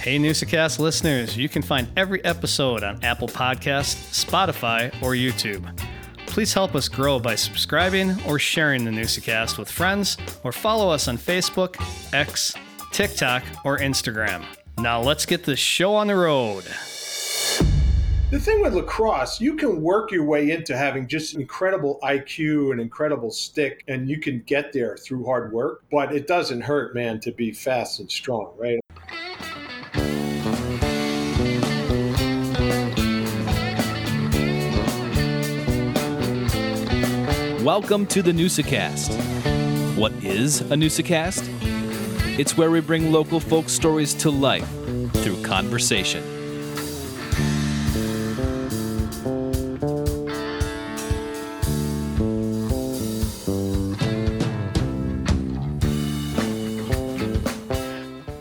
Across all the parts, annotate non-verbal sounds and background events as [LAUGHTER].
Hey, Newsacast listeners, you can find every episode on Apple Podcasts, Spotify, or YouTube. Please help us grow by subscribing or sharing the Newsacast with friends, or follow us on Facebook, X, TikTok, or Instagram. Now let's get the show on the road. The thing with lacrosse, you can work your way into having just incredible IQ and incredible stick, and you can get there through hard work. But it doesn't hurt, man, to be fast and strong, right? Welcome to the Newsacast. What is a Newsacast? It's where we bring local folk stories to life through conversation.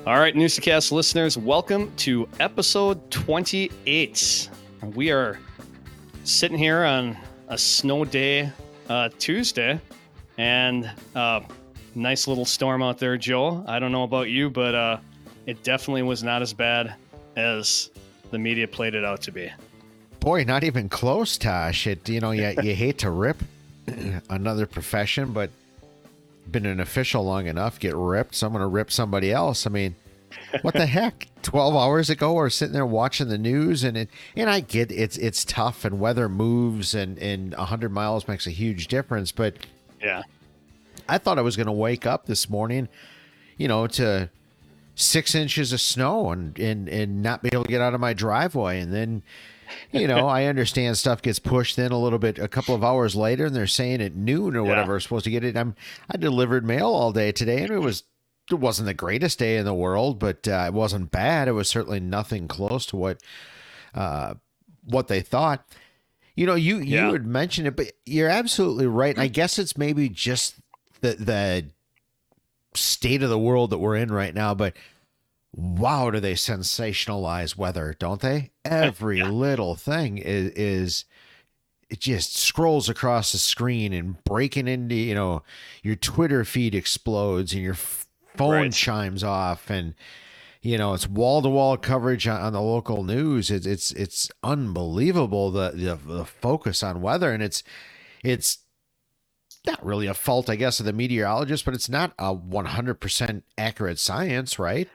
All right, Newsacast listeners, welcome to episode 28. We are sitting here on a snow day uh, Tuesday, and uh, nice little storm out there, Joel. I don't know about you, but uh, it definitely was not as bad as the media played it out to be. Boy, not even close, Tosh. It you know you, [LAUGHS] you hate to rip [CLEARS THROAT] another profession, but been an official long enough, get ripped. So I'm going to rip somebody else. I mean, what the heck? Twelve hours ago, we're sitting there watching the news, and it and I get it's it's tough, and weather moves, and and hundred miles makes a huge difference. But Yeah. I thought I was going to wake up this morning, you know, to six inches of snow and, and, and not be able to get out of my driveway. And then, you know, [LAUGHS] I understand stuff gets pushed in a little bit a couple of hours later and they're saying at noon or whatever, Yeah. we're supposed to get it. I'm, I delivered mail all day today and it was, it wasn't the greatest day in the world, but uh, it wasn't bad. It was certainly nothing close to what, uh, what they thought. You know, you Yeah. you had mentioned it, but you're absolutely right. And I guess it's maybe just the the state of the world that we're in right now, but wow, do they sensationalize weather, don't they? [LAUGHS] Every little thing is is it just scrolls across the screen and breaking into you know your Twitter feed explodes and your f- phone Right. chimes off and you know it's wall to wall coverage on, the local news. It's it's it's unbelievable the, the the focus on weather and it's it's not really a fault, I guess, of the meteorologist, but it's not a 100% accurate science, right?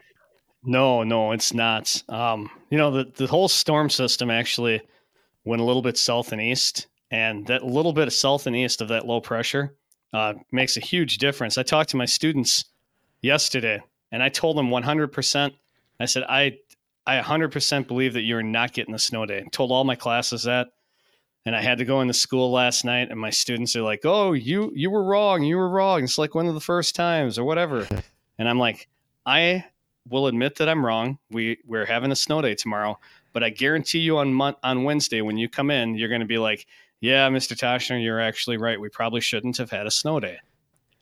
No, no, it's not. Um, you know, the, the whole storm system actually went a little bit south and east, and that little bit of south and east of that low pressure uh, makes a huge difference. I talked to my students yesterday, and I told them 100%. I said, I, I 100% believe that you're not getting a snow day. I told all my classes that. And I had to go into school last night, and my students are like, "Oh, you you were wrong. You were wrong. It's like one of the first times, or whatever." [LAUGHS] and I'm like, I will admit that I'm wrong. We we're having a snow day tomorrow, but I guarantee you on Mon- on Wednesday when you come in, you're going to be like, "Yeah, Mr. Toshner, you're actually right. We probably shouldn't have had a snow day."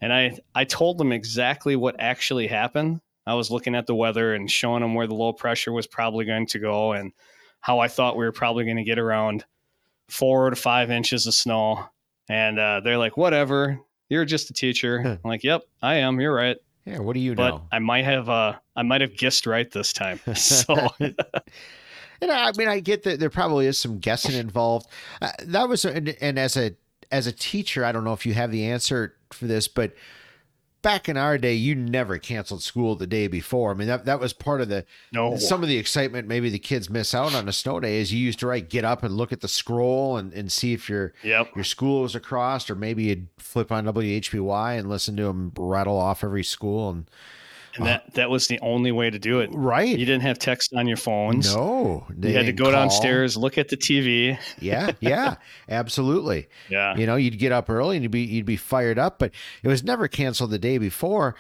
And I I told them exactly what actually happened. I was looking at the weather and showing them where the low pressure was probably going to go and how I thought we were probably going to get around four to five inches of snow. And uh, they're like, "Whatever, you're just a teacher." I'm like, "Yep, I am. You're right." Yeah, what do you doing? but know? I might have uh I might have guessed right this time. [LAUGHS] So [LAUGHS] And I, I mean, I get that there probably is some guessing involved. Uh, that was, and, and as a as a teacher, I don't know if you have the answer for this, but back in our day, you never canceled school the day before. I mean, that that was part of the no, some of the excitement. Maybe the kids miss out on a snow day is you used to right get up and look at the scroll and, and see if your yep, your school was across, or maybe you'd flip on WHBY and listen to them rattle off every school and and that that was the only way to do it. right. You didn't have text on your phones. No, you had to go call. downstairs, look at the TV. Yeah, yeah, [LAUGHS] absolutely. Yeah, You know, you'd get up early and you'd be you'd be fired up, but it was never canceled the day before.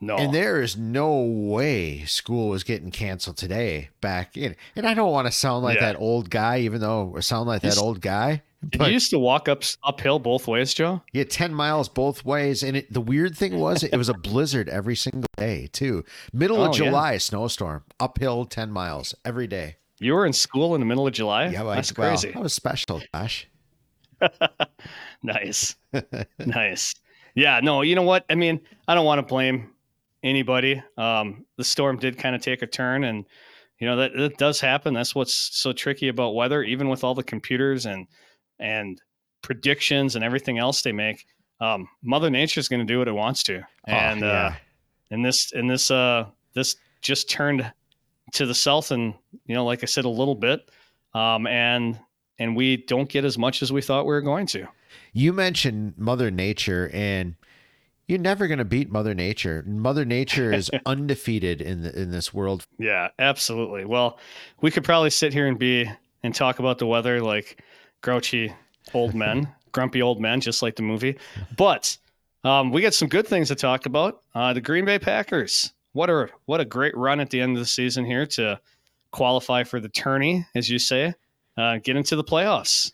no, And there is no way school was getting canceled today. Back in, and I don't want to sound like Yeah. that old guy, even though I sound like that old guy. Did But you used to walk up uphill both ways, Joe? Yeah, ten miles both ways, and it, the weird thing was it was a blizzard every single day too. Middle Oh, of yeah. July, snowstorm, uphill ten miles every day. You were in school in the middle of July. Yeah, well, that's well, crazy. That was special, Josh. [LAUGHS] nice, [LAUGHS] nice. Yeah, no, you know what? I mean, I don't want to blame anybody. Um, the storm did kind of take a turn, and you know that it does happen. That's what's so tricky about weather, even with all the computers and and predictions and everything else they make. Um, Mother Nature is going to do what it wants to, and oh, yeah. uh, and this and this uh, this just turned to the south, and you know, like I said, a little bit, um, and and we don't get as much as we thought we were going to. You mentioned Mother Nature, and you're never going to beat Mother Nature. Mother Nature is [LAUGHS] undefeated in the, in this world. Yeah, absolutely. Well, we could probably sit here and be and talk about the weather like grouchy old men, [LAUGHS] grumpy old men, just like the movie. But um, we got some good things to talk about. Uh, the Green Bay Packers. What a what a great run at the end of the season here to qualify for the tourney, as you say, uh, get into the playoffs.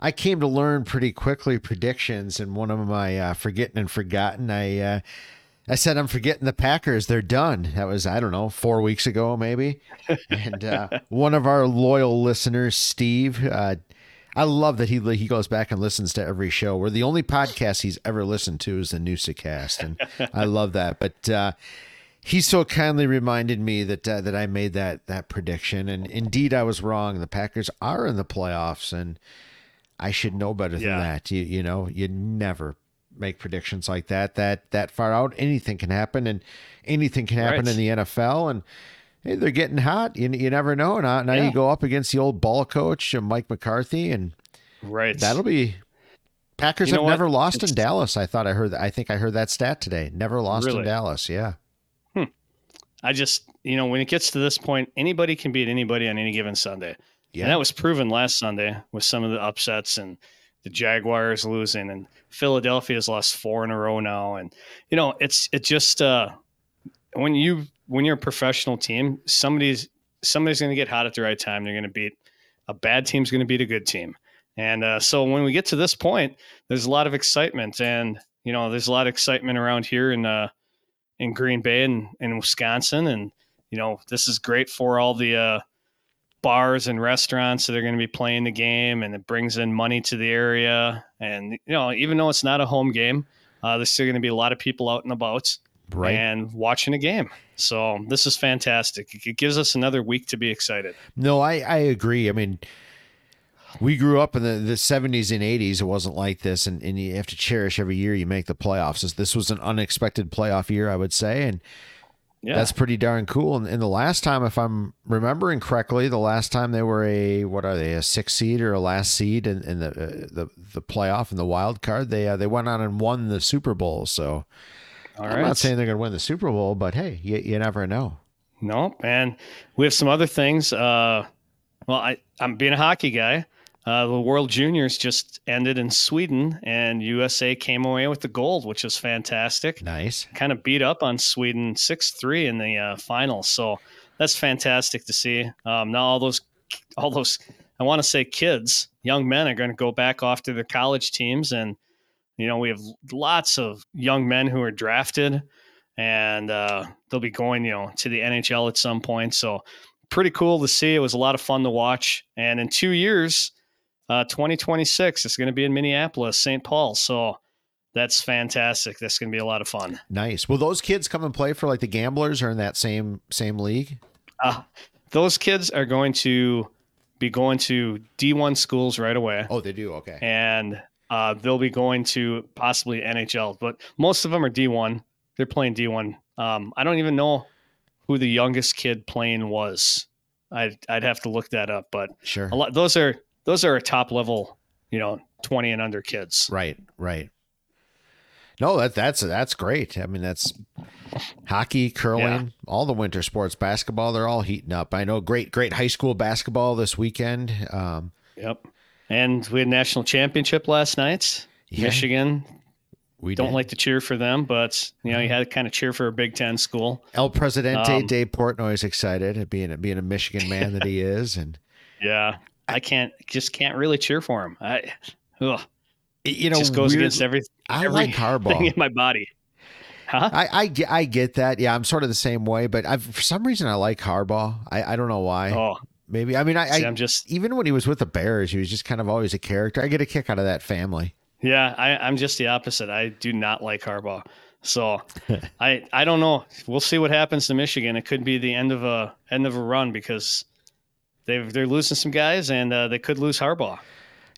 I came to learn pretty quickly predictions, and one of my uh, forgetting and forgotten. I uh, I said I'm forgetting the Packers. They're done. That was I don't know four weeks ago maybe. [LAUGHS] And uh, one of our loyal listeners, Steve. Uh, I love that he he goes back and listens to every show. We're the only podcast he's ever listened to is the Newsacast, and [LAUGHS] I love that. But uh, he so kindly reminded me that uh, that I made that that prediction, and indeed I was wrong. The Packers are in the playoffs, and I should know better than Yeah. that. You you know, you never make predictions like that that that far out. Anything can happen, and anything can happen Right. in the NFL. And hey, they're getting hot. You you never know. Now now Yeah. you go up against the old ball coach uh, Mike McCarthy, and Right. that'll be. Packers You know have what? never lost in Dallas. I thought I heard. I think I heard that stat today. Never lost in Dallas. Yeah. I just, you know, when it gets to this point, anybody can beat anybody on any given Sunday. Yeah. And that was proven last Sunday with some of the upsets and the Jaguars losing and Philadelphia's lost four in a row now. And, you know, it's, it just, uh, when you, when you're a professional team, somebody's, somebody's going to get hot at the right time. They're going to beat a bad team's going to beat a good team. And, uh, so when we get to this point, there's a lot of excitement and, you know, there's a lot of excitement around here in, uh, in Green Bay and in Wisconsin. And, you know, this is great for all the, uh, bars and restaurants that are going to be playing the game and it brings in money to the area and you know even though it's not a home game uh, there's still going to be a lot of people out and about Right. and watching a game so this is fantastic it gives us another week to be excited No, I, I agree. I mean, we grew up in the, the 70s and 80s. It wasn't like this, and, and you have to cherish every year you make the playoffs. This- was an unexpected playoff year, I would say, and yeah that's pretty darn cool. And, and the last time, if I'm remembering correctly, the last time they were a what are they a six seed or a last seed in, in the uh, the the playoff and the wild card, they uh, they went on and won the Super Bowl. So all I'm right not saying they're going to win the Super Bowl, but hey, you, you never know. No, and we have some other things. Uh, well, I, I'm being a hockey guy. Uh, the World Juniors just ended in Sweden, and USA came away with the gold, which is fantastic. Nice. Kind of beat up on Sweden six three in the uh, final, so that's fantastic to see. Um, now all those, all those, I want to say kids, young men are going to go back off to their college teams, and you know we have lots of young men who are drafted and uh, they'll be going, you know, to the NHL at some point. So pretty cool to see. It was a lot of fun to watch. And in two years, uh, 2026, it's going to be in Minneapolis, St. Paul. So that's fantastic. That's going to be a lot of fun. Nice. Will those kids come and play for like the Gamblers or in that same same league? Uh, those kids are going to be going to D1 schools right away. Oh, they do. Okay. and uh, they'll be going to possibly NHL, but most of them are D1. They're playing D1. Um, I don't even know who the youngest kid playing was. I'd I'd have to look that up, but Sure. a lot those are those are a top level, you know, 20 and under kids. Right, right. No, that that's that's great. I mean, that's hockey, curling, Yeah. all the winter sports, basketball. They're all heating up. I know great, great high school basketball this weekend. Um, Yep. And we had national championship last night. Yeah. Michigan we don't did. like to cheer for them, but you know you had to kind of cheer for a Big Ten school. El Presidente. um, Dave Portnoy is excited at being being a Michigan man that he [LAUGHS] is, and Yeah, I can't just can't really cheer for him. I ugh, you know, it just goes weird- against every I every like Harbaugh. in my body. Huh? I, I get I get that. Yeah, I'm sort of the same way, but I've, for some reason I like Harbaugh. I, I don't know why. Oh, Maybe I mean I, see, I'm just even when he was with the Bears, he was just kind of always a character. I get a kick out of that family. yeah, I, I'm just the opposite. I do not like Harbaugh. So [LAUGHS] I I don't know. We'll see what happens to Michigan. It could be the end of a end of a run because they've they're losing some guys and uh, they could lose Harbaugh.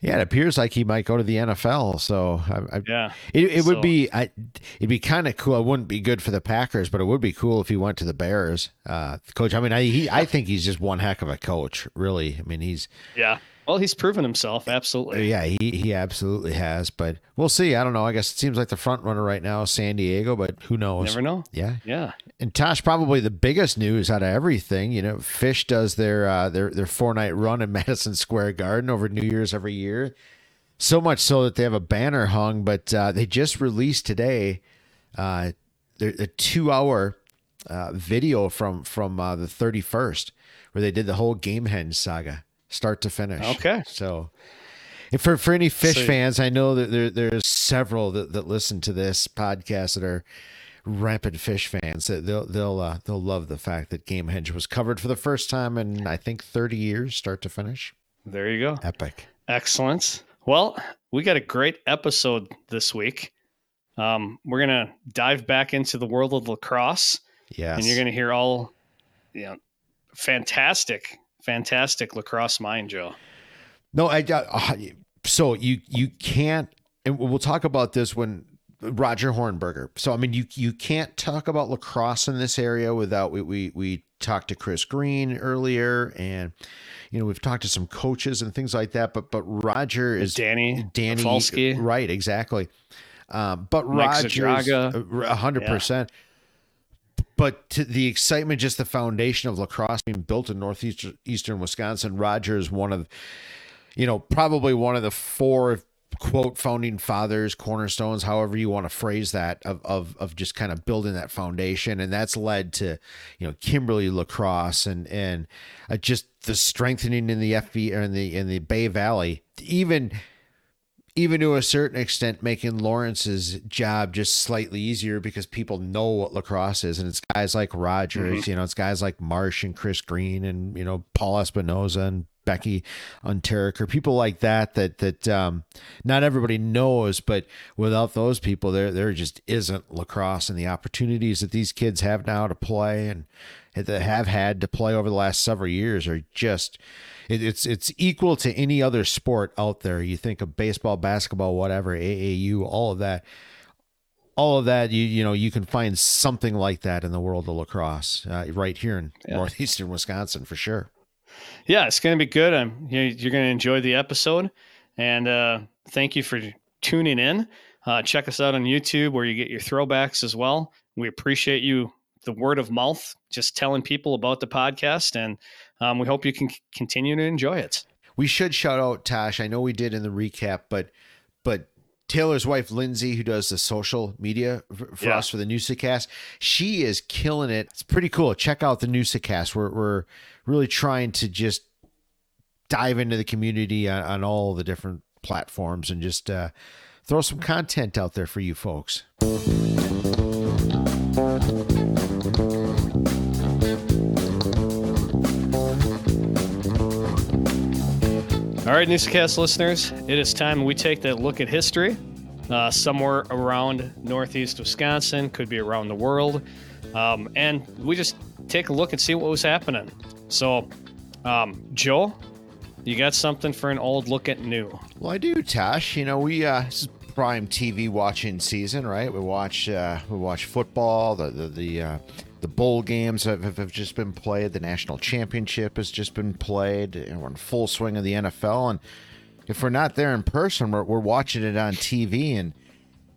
Yeah, it appears like he might go to the NFL. So I, I, Yeah, it, it would So- be I, it'd be kind of cool. It wouldn't be good for the Packers, but it would be cool if he went to the Bears. Uh, coach, I mean, I he, I think he's just one heck of a coach. Really, I mean, he's yeah. Well, he's proven himself absolutely. yeah, he he absolutely has. But we'll see. I don't know. I guess it seems like the front runner right now is San Diego, but who knows? Never know. Yeah, Yeah, And Tosh, probably the biggest news out of everything, you know, Phish does their uh, their their four night run in [LAUGHS] Madison Square Garden over New Year's every year. So much so that they have a banner hung, but uh, they just released today uh, their a two hour uh, video from from uh, the thirty first, where they did the whole Gamehenge saga, start to finish. Okay. so. And for, for any Phish So- fans, I know that there, there's several that, that listen to this podcast that are rampant Phish fans. That they'll they'll uh, they'll love the fact that Gamehenge was covered for the first time in I think 30 years, start to finish. there you go. Epic. Excellent. Well, we got a great episode this week. Um, we're gonna dive back into the world of lacrosse, Yes. and you're gonna hear all, you know, fantastic, fantastic lacrosse mind, Joe. No, I uh, so you you can't and we'll talk about this when Roger Hornberger. So I mean you you can't talk about lacrosse in this area without we we we talked to Chris Green earlier and you know we've talked to some coaches and things like that but but Roger is Danny, Danny Falsky. right exactly um, but Roger, a hundred percent but to the excitement just the foundation of lacrosse being built in northeastern eastern Wisconsin Roger is one of you know probably one of the four quote founding fathers cornerstones however you want to phrase that of of of just kind of building that foundation and that's led to you know Kimberly lacrosse and and uh, just the strengthening in the FB or in the in the Bay Valley even even to a certain extent making Lawrence's job just slightly easier because people know what lacrosse is and it's guys like Rogers, you know, it's guys like Marsh and Chris Green and you know Paul Espinoza and Becky Unterik or people like that that that um, not everybody knows, but without those people, there there just isn't lacrosse and the opportunities that these kids have now to play and that have had to play over the last several years are just it, it's it's equal to any other sport out there. You think of baseball, basketball, whatever, AAU, all of that. All of that, you you know, you can find something like that in the world of lacrosse, uh, right here in northeastern Wisconsin for sure. Yeah, it's going to be good. I'm, you- you're going to enjoy the episode. And uh, thank you for tuning in. Uh, check us out on YouTube where you get your throwbacks as well. We appreciate you, the word of mouth, just telling people about the podcast. And um, we hope you can c- continue to enjoy it. We should shout out Tosh. I know we did in the recap, but but Taylor's wife Lindsay, who does the social media for Yeah. us for the Newsacast, she is killing it. It's pretty cool. Check out the Newsacast. We're we're really trying to just dive into the community on, on all the different platforms and just uh, throw some content out there for you folks. All right, Newsacast listeners, it is time we take that look at history. Uh, somewhere around northeast Wisconsin, could be around the world. Um, and we just take a look and see what was happening. So, um, Joe, you got something for an old look at new. Well, I do, Tosh. You know, we uh, this is prime TV watching season, right? We watch uh, we watch football. The the the, uh, the bowl games have, have- just been played. The national championship has just been played. And we're in full swing of the NFL. And if we're not there in person, we're, we're watching it on TV. And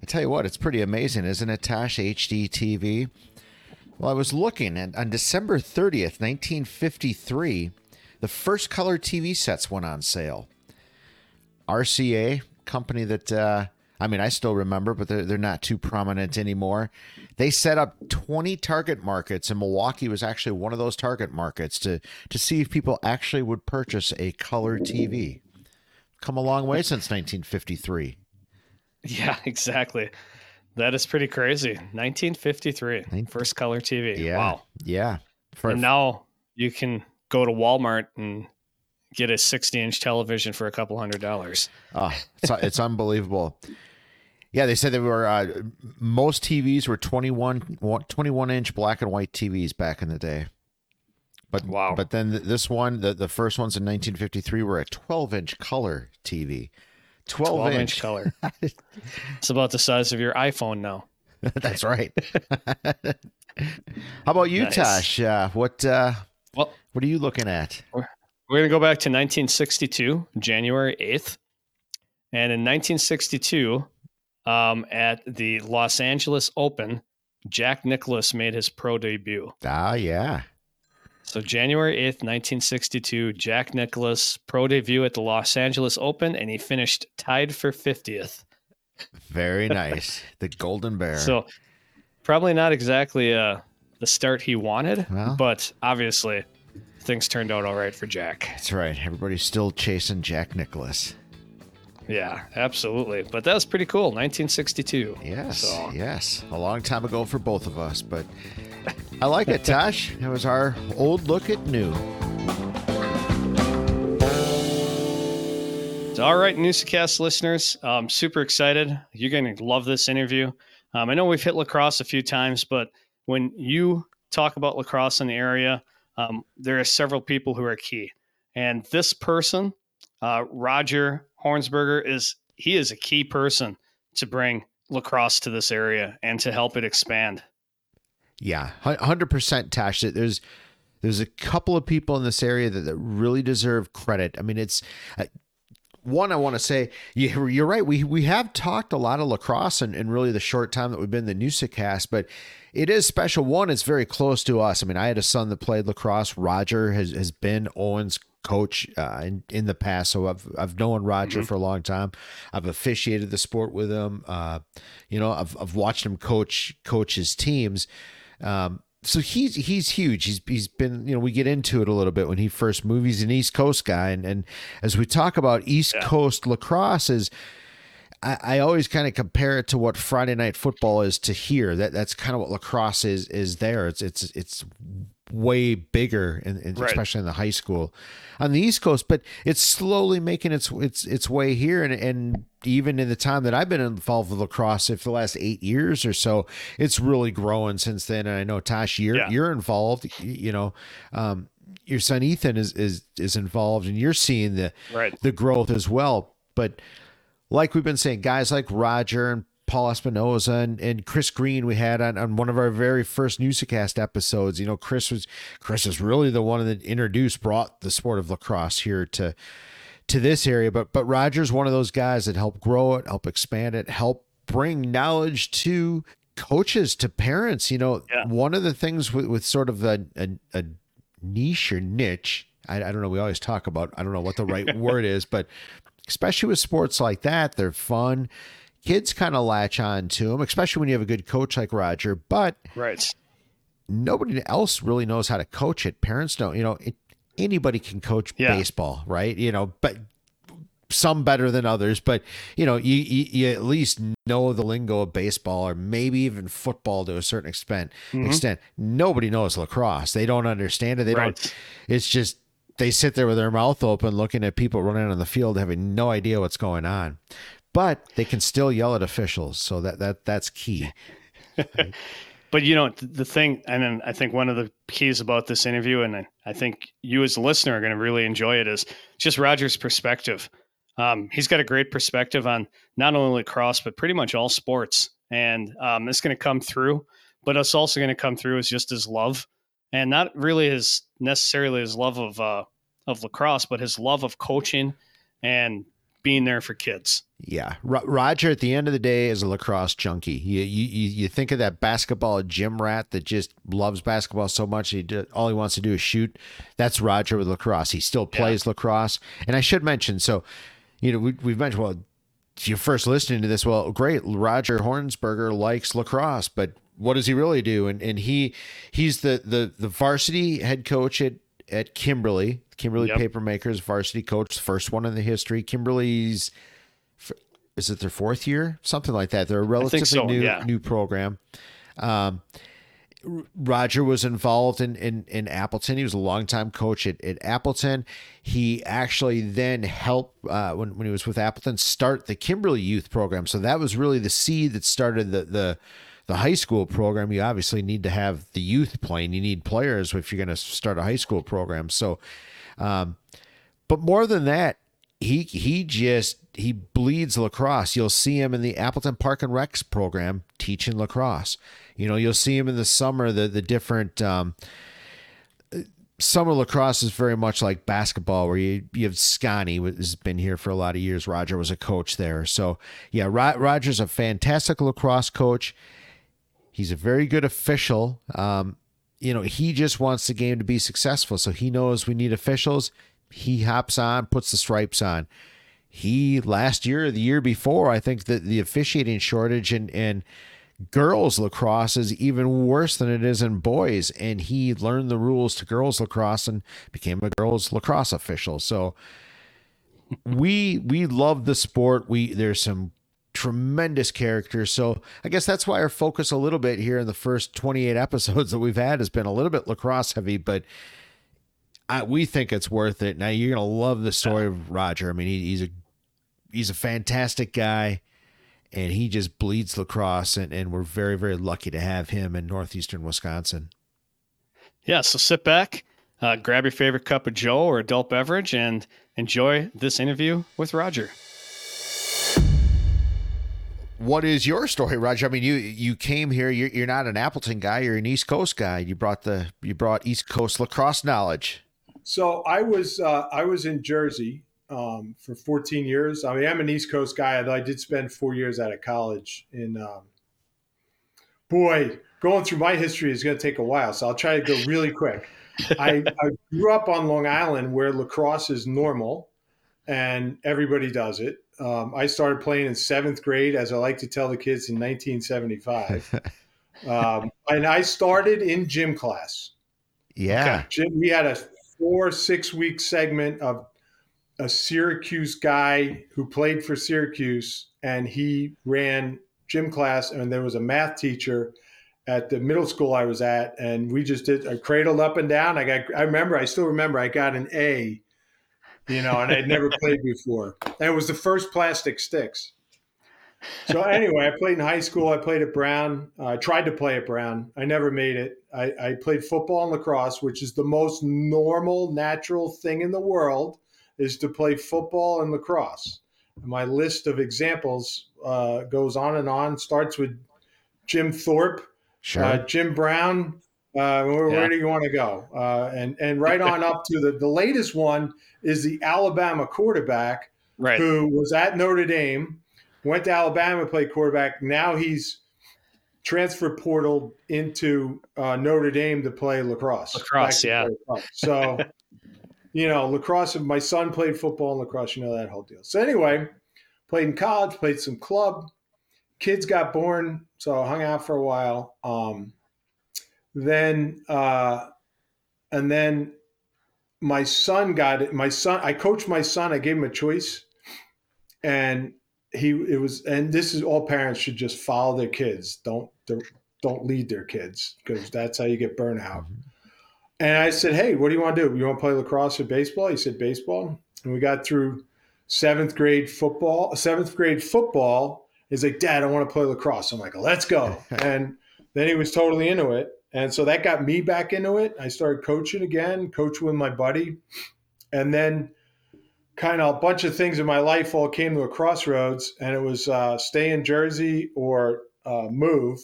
I tell you what, it's pretty amazing, isn't it, Tosh? HD TV. Well, I was looking, and on December 30th, 1953, the first color TV sets went on sale. RCA company that uh, I mean I still remember, but they're they're not too prominent anymore. They set up 20 target markets, and Milwaukee was actually one of those target markets to to see if people actually would purchase a color TV. Come a long way since 1953. Yeah, [LAUGHS] exactly. That is pretty crazy. 1953, first color TV. Yeah, Wow. yeah. For, And now you can go to Walmart and get a 60 inch television for a couple hundred dollars. Oh, it's, it's unbelievable. Yeah, they said they were uh, most TVs were 21, 21 inch black and white TVs back in the day. But Wow. But then this one, the, the first ones in 1953 were a 12 inch color TV. 12, 12 inch. inch color. it's about the size of your iPhone now. [LAUGHS] That's right. [LAUGHS] How about you, Nice. Tosh? Uh, what uh, Well, what are you looking at? we're going to go back to 1962, January 8th. And in 1962, um, at the Los Angeles Open, Jack Nicklaus made his pro debut. Ah, yeah. So January 8th, 1962, Jack Nicklaus pro debut at the Los Angeles Open, and he finished tied for 50th. Very [LAUGHS] nice. the Golden Bear. So probably not exactly uh, the start he wanted, Well. but obviously things turned out all right for Jack. That's right. Everybody's still chasing Jack Nicklaus. Yeah, absolutely. But that was pretty cool. 1962. Yes, So- yes. A long time ago for both of us, but I like it, Tosh. It was our old look at new. All right, Newsacast listeners, I'm super excited. You're going to love this interview. Um, I know we've hit lacrosse a few times, but when you talk about lacrosse in the area, um, there are several people who are key. And this person, uh, Roger Hornberger, is he is a key person to bring lacrosse to this area and to help it expand. Yeah, hundred percent, Tosh. There's there's a couple of people in this area that, that really deserve credit. I mean, it's uh, one. I want to say you, you're right. We we have talked a lot of lacrosse in, in really the short time that we've been the Newsacast, but it is special. One, it's very close to us. I mean, I had a son that played lacrosse. Roger has has been Owen's coach uh, in in the past, so I've I've known Roger for a long time. I've officiated the sport with him. Uh, you know, I've I've watched him coach coach his teams. Um, so he's he's huge. He's he's been you know we get into it a little bit when he first moved. He's an East Coast guy, and and as we talk about East Coast lacrosse is. I, I always kind of compare it to what Friday night football is to here. That that's kind of what lacrosse is is there. It's it's it's way bigger, in, in- Right. especially in the high school on the East Coast. But it's slowly making its its its way here, and and even in the time that I've been involved with lacrosse, if the last eight years or so, it's really growing since then. And I know Tosh, you're Yeah. you're involved. You know, um, your son Ethan is is is involved, and you're seeing the Right. the growth as well. But like we've been saying, guys like Roger and Paul Espinoza and, and Chris Green we had on, on one of our very first Newsacast episodes. You know, Chris was Chris is really the one that introduced, brought the sport of lacrosse here to to this area. But but Roger's one of those guys that helped grow it, help expand it, help bring knowledge to coaches, to parents. You know, Yeah. one of the things with, with sort of a, a, a niche or niche, I, I don't know. We always talk about, I don't know what the right [LAUGHS] word is, but especially with sports like that, they're fun. Kids kind of latch on to them, especially when you have a good coach like Roger. But Right. nobody else really knows how to coach it. Parents don't. You know, it, anybody can coach Yeah. baseball, right? You know, but some better than others. But you know, you, you you at least know the lingo of baseball, or maybe even football to a certain extent. Mm-hmm. Extent. Nobody knows lacrosse. They don't understand it. They Right. don't. It's just they sit there with their mouth open, looking at people running on the field, having no idea what's going on. But they can still yell at officials, so that that that's key. [LAUGHS] But you know the thing, and then I think one of the keys about this interview, and I- I think you as a listener are going to really enjoy it, is just Roger's perspective. Um, he's got a great perspective on not only lacrosse but pretty much all sports, and um, it's going to come through. But it's also going to come through as just his love, and not really his necessarily his love of uh, of lacrosse, but his love of coaching and being there for kids. Yeah, Ro- Roger. At the end of the day, is a lacrosse junkie. You you you think of that basketball gym rat that just loves basketball so much. He do, all he wants to do is shoot. That's Roger with lacrosse. He still plays lacrosse. And I should mention, so you know, we, we've mentioned well, if you're first listening to this, well, great. Roger Hornberger likes lacrosse, but what does he really do? And and he he's the the the varsity head coach at at Kimberly. Kimberly Yep. Papermakers varsity coach, first one in the history. Kimberly's is it their fourth year, something like that. They're a relatively so, new yeah. new program. Um, Roger was involved in, in, in Appleton. He was a longtime coach at, at Appleton. He actually then helped, uh, when, when he was with Appleton, start the Kimberly Youth Program. So that was really the seed that started the, the, the high school program. You obviously need to have the youth playing. You need players if you're going to start a high school program. So, um, but more than that, he he just he bleeds lacrosse. You'll see him in the Appleton Park and Recs program teaching lacrosse. You know, you'll see him in the summer. The the different um, summer lacrosse is very much like basketball, where you you have who has been here for a lot of years. Roger was a coach there, so yeah, Roger's a fantastic lacrosse coach. He's a very good official. Um, you know, he just wants the game to be successful, so he knows we need officials he hops on, puts the stripes on. He last year, the year before, I think that the officiating shortage and and girls lacrosse is even worse than it is in boys. And he learned the rules to girls lacrosse and became a girls lacrosse official. So we we love the sport. We there's some tremendous characters. So I guess that's why our focus a little bit here in the first 28 [LAUGHS] episodes that we've had has been a little bit lacrosse heavy, but I, we think it's worth it. Now you're gonna love the story of Roger. I mean, he, he's a he's a fantastic guy, and he just bleeds lacrosse, and, and we're very very lucky to have him in northeastern Wisconsin. Yeah, so sit back, uh, grab your favorite cup of Joe or adult beverage, and enjoy this interview with Roger. What is your story, Roger? I mean, you you came here. You're, you're not an Appleton guy. You're an East Coast guy. You brought the you brought East Coast lacrosse knowledge. So I was uh, I was in Jersey um, for 14 years. I mean, I'm an East Coast guy, although I did spend four years out of college. In um, boy, going through my history is going to take a while, so I'll try to go really quick. I, I grew up on Long Island, where lacrosse is normal, and everybody does it. Um, I started playing in seventh grade, as I like to tell the kids, in 1975. [LAUGHS] um, and I started in gym class. Yeah. Okay. We had a four six week segment of a Syracuse guy who played for Syracuse, and he ran gym class, and there was a math teacher at the middle school I was at, and we just did I cradled up and down. I got I remember I still remember I got an A, you know, and I'd never played before. And it was the first plastic sticks. So anyway, I played in high school. I played at Brown. Uh, I tried to play at Brown. I never made it. I, I, played football and lacrosse, which is the most normal, natural thing in the world, is to play football and lacrosse. My list of examples uh, goes on and on. Starts with Jim Thorpe, sure. uh, Jim Brown. Uh, where, yeah. where, do you want to go? Uh, and and right on up to the the latest one is the Alabama quarterback right. who was at Notre Dame went to Alabama, played quarterback. Now he's transfer portal into uh, Notre Dame to play lacrosse. Lacrosse, yeah. Lacrosse. So, [LAUGHS] you know, lacrosse. My son played football and lacrosse. You know that whole deal. So anyway, played in college, played some club. Kids got born, so I hung out for a while. Um, then, uh, and then my son got it. My son, I coached my son. I gave him a choice, and he it was and this is all parents should just follow their kids. Don't don't lead their kids because that's how you get burnout. Mm-hmm. and i said hey what do you want to do? You want to play lacrosse or baseball? He said baseball. And we got through seventh grade football seventh grade football he's like dad i want to play lacrosse. I'm like let's go. [LAUGHS] And then he was totally into it and so that got me back into it i started coaching again coach with my buddy and then kind of a bunch of things in my life all came to a crossroads, and it was uh, stay in Jersey or uh, move.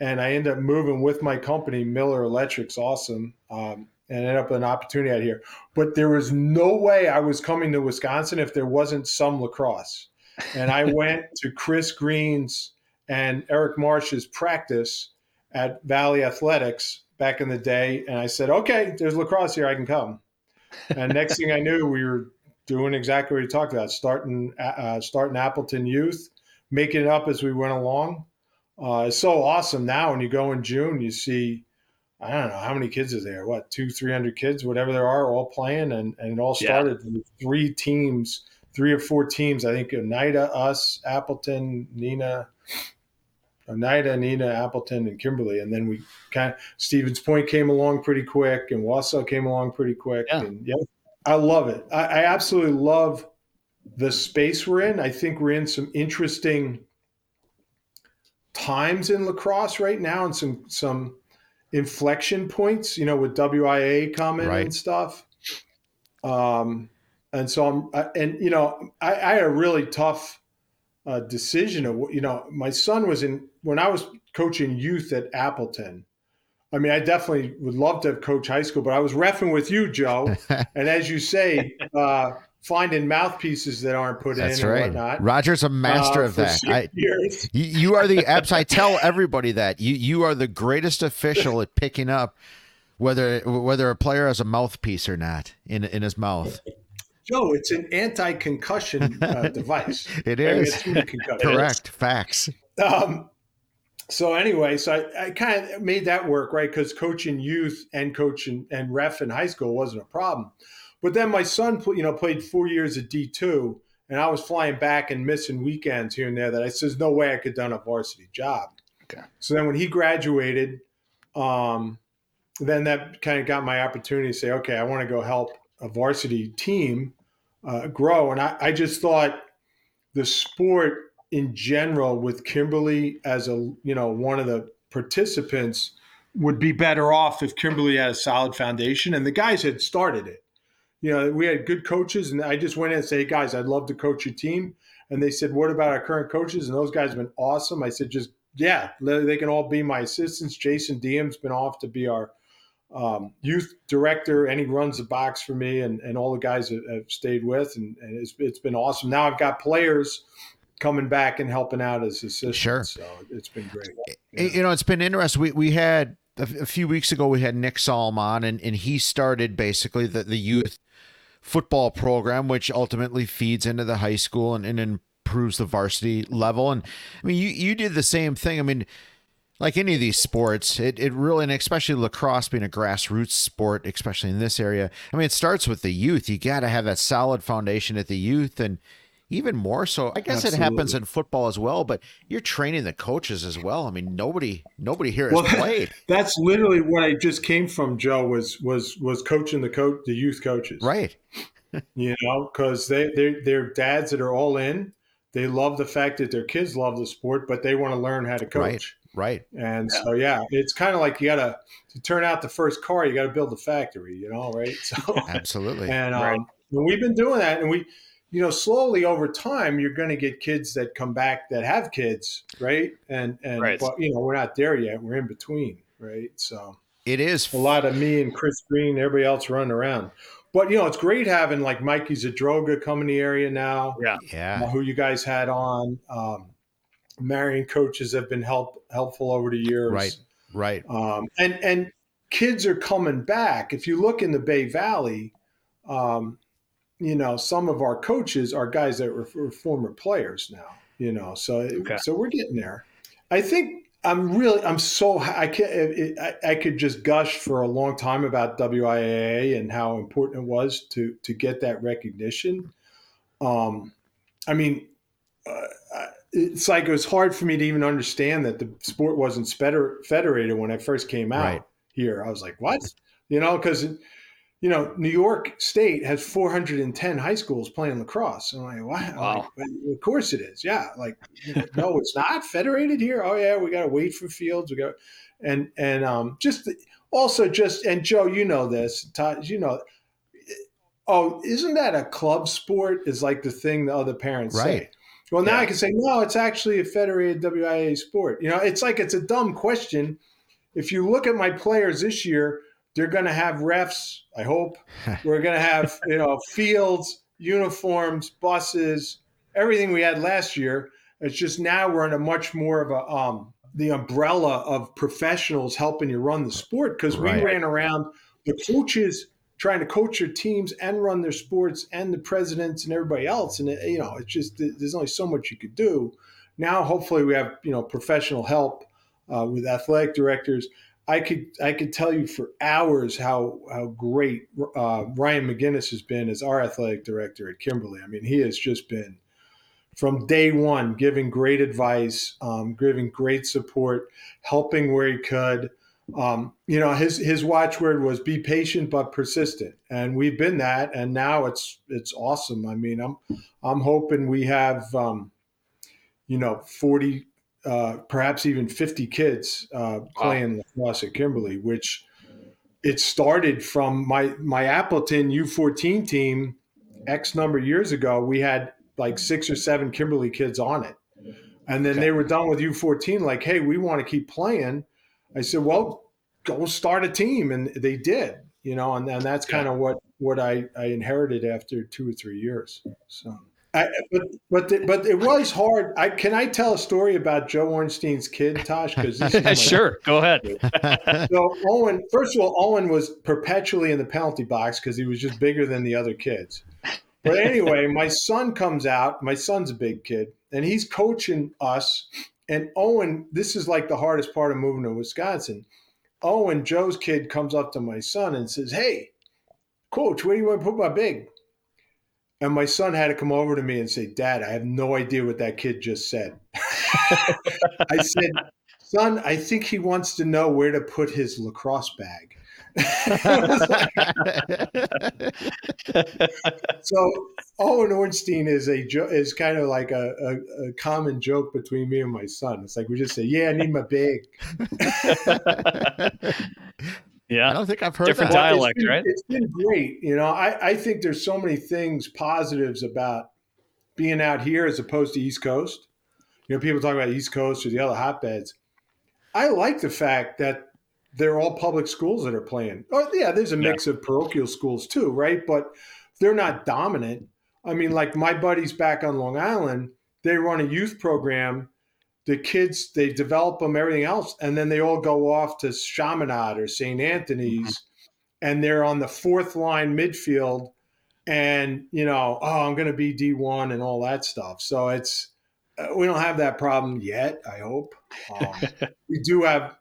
And I ended up moving with my company, Miller Electric's awesome, um, and ended up an opportunity out here. But there was no way I was coming to Wisconsin if there wasn't some lacrosse. And I [LAUGHS] went to Chris Green's and Eric Marsh's practice at Valley Athletics back in the day, and I said, "Okay, there's lacrosse here. I can come." And next thing I knew, we were doing exactly what you talked about, starting uh, starting Appleton Youth, making it up as we went along. Uh, it's so awesome now when you go in June, you see, I don't know how many kids are there, what two, three hundred kids, whatever there are, all playing, and and it all started yeah. with three teams, three or four teams. I think Oneida, us, Appleton, Neenah, Oneida, Neenah, Appleton, and Kimberly, and then we kind of Stevens Point came along pretty quick, and Wausau came along pretty quick. Yeah. And yeah, I love it. I, I absolutely love the space we're in. I think we're in some interesting times in lacrosse right now, and some some inflection points. You know, with WIAA coming Right. and stuff. Um, and so I'm, I, and you know, I, I had a really tough uh, decision of what you know. My son was in when I was coaching youth at Appleton. I mean, I definitely would love to have coached high school, but I was refing with you, Joe. [LAUGHS] and as you say, uh, finding mouthpieces that aren't put That's in and right. whatnot. Roger's a master uh, of that. I, you, you are the abs. I tell everybody that you you are the greatest official at picking up whether whether a player has a mouthpiece or not in in his mouth. Joe, it's an anti-concussion uh, [LAUGHS] device. It I it's [LAUGHS] correct. Facts. Um, so anyway, so I, I kind of made that work, right? Because coaching youth and coaching and ref in high school wasn't a problem. But then my son, you know, played four years at D two, and I was flying back and missing weekends here and there. That I says no way I could have done a varsity job. Okay. So then when he graduated, um, then that kind of got my opportunity to say, okay, I want to go help a varsity team uh, grow. And I, I just thought the sport in general with Kimberly as a you know one of the participants would be better off if Kimberly had a solid foundation and the guys had started it. You know, we had good coaches and I just went in and said, hey guys, I'd love to coach your team. And they said, what about our current coaches? And those guys have been awesome. I said, just yeah, they can all be my assistants. Jason Diem's been off to be our um, youth director, and he runs the box for me, and, and all the guys have, have stayed with, and, and it's, it's been awesome. Now I've got players coming back and helping out as assistants. Sure. So it's been great. Y- You know, it's been interesting. We we had a, a few weeks ago we had Nick Salm on, and and he started basically the the youth football program, which ultimately feeds into the high school and, and improves the varsity level. And I mean, you you did the same thing. I mean. Like any of these sports, it, it really, and especially lacrosse being a grassroots sport, especially in this area. I mean, it starts with the youth. You got to have that solid foundation at the youth, and even more so. I guess it happens in football as well, but you're training the coaches as well. I mean, nobody nobody here has Well, [LAUGHS] played, That's literally what I just came from, Joe. Was was was coaching the coach, the youth coaches, right? You know, because they they they're dads that are all in. They love the fact that their kids love the sport, but they want to learn how to coach. Right. Right. And so, yeah, it's kind of like you got to to turn out the first car, you got to build the factory, you know, right? [LAUGHS] So, Absolutely. and um, Right. and we've been doing that, and we, you know, slowly over time, you're going to get kids that come back that have kids, right? And and Right. but you know, we're not there yet. We're in between, right? So It is a lot of me and Chris Green, everybody else running around. But you know, it's great having like Mikey Zadroga come in the area now Yeah. uh, Yeah. who you guys had on. Um, Marion coaches have been help helpful over the years, Right. Right. Um, and and kids are coming back. If you look in the Bay Valley, um, you know some of our coaches are guys that were, were former players now. You know, so Okay. so we're getting there. I think I'm really I'm so I can it, I, I could just gush for a long time about WIAA and how important it was to to get that recognition. Um, I mean, uh, I- it's like it was hard for me to even understand that the sport wasn't feder- federated when I first came out Right. here. I was like, what? You know, because you know New York State has 410 high schools playing lacrosse. I'm like? I'm Wow. like, of course it is. Yeah. Like, no, it's not federated here. Oh yeah, we got to wait for fields. We got and and um just the- also just and Joe, you know this, Todd, you know. Oh, isn't that a club sport? Is like the thing the other parents say. Right. Well, now Yeah. I can say no. It's actually a federated WIAA sport. You know, it's like it's a dumb question. If you look at my players this year, they're going to have refs. I hope [LAUGHS] we're going to have you know fields, uniforms, buses, everything we had last year. It's just now we're in a much more of a um, the umbrella of professionals helping you run the sport because we ran around the coaches trying to coach their teams and run their sports and the presidents and everybody else. And it, you know it's just there's only so much you could do. Now hopefully we have you know professional help uh, with athletic directors. I could i could tell you for hours how how great uh, ryan mcginnis has been as our athletic director at kimberly. I mean he has just been from day one, giving great advice, um, giving great support, helping where he could. Um, you know, his his watchword was "be patient but persistent," and we've been that, and now it's it's awesome. I mean, I'm I'm hoping we have, um, you know, forty, uh, perhaps even fifty kids uh, playing wow. lacrosse at Kimberly, which it started from my my Appleton U14 team X number of years ago. We had like six or seven Kimberly kids on it. And then okay. they were done with U14, like, hey, we want to keep playing. I said, well, go start a team. And they did, you know, and, and that's kind of what, what I, I inherited after two or three years. So, I, but but the, but it was hard. I can I tell a story about Joe Ornstein's kid, Tosh? Because [LAUGHS] sure, go ahead. [LAUGHS] so Owen, first of all, Owen was perpetually in the penalty box because he was just bigger than the other kids. But anyway, my son comes out. My son's a big kid, and he's coaching us. And Owen, this is like the hardest part of moving to Wisconsin. Owen, Joe's kid, comes up to my son and says, Hey, coach, where do you want to put my big? And my son had to come over to me and say, Dad, I have no idea what that kid just said. [LAUGHS] I said, Son, I think he wants to know where to put his lacrosse bag. [LAUGHS] so Owen Ornstein is a jo- is kind of like a, a, a, common joke between me and my son. It's like we just say, "Yeah, I need my big." [LAUGHS] yeah, I don't think I've heard different that. dialect, it's been, right? It's been great. You know, I I think there's so many things positives about being out here as opposed to East Coast. You know, people talk about East Coast or the other hotbeds. I like the fact that they're all public schools that are playing. Oh, yeah, there's a mix yeah. of parochial schools too, right? But they're not dominant. I mean, like my buddies back on Long Island, they run a youth program. The kids, they develop them, everything else, and then they all go off to Chaminade or St. Anthony's, mm-hmm. and they're on the fourth line midfield. And, you know, oh, I'm going to be D1 and all that stuff. So it's, uh, we don't have that problem yet, I hope. [LAUGHS] Um, we do have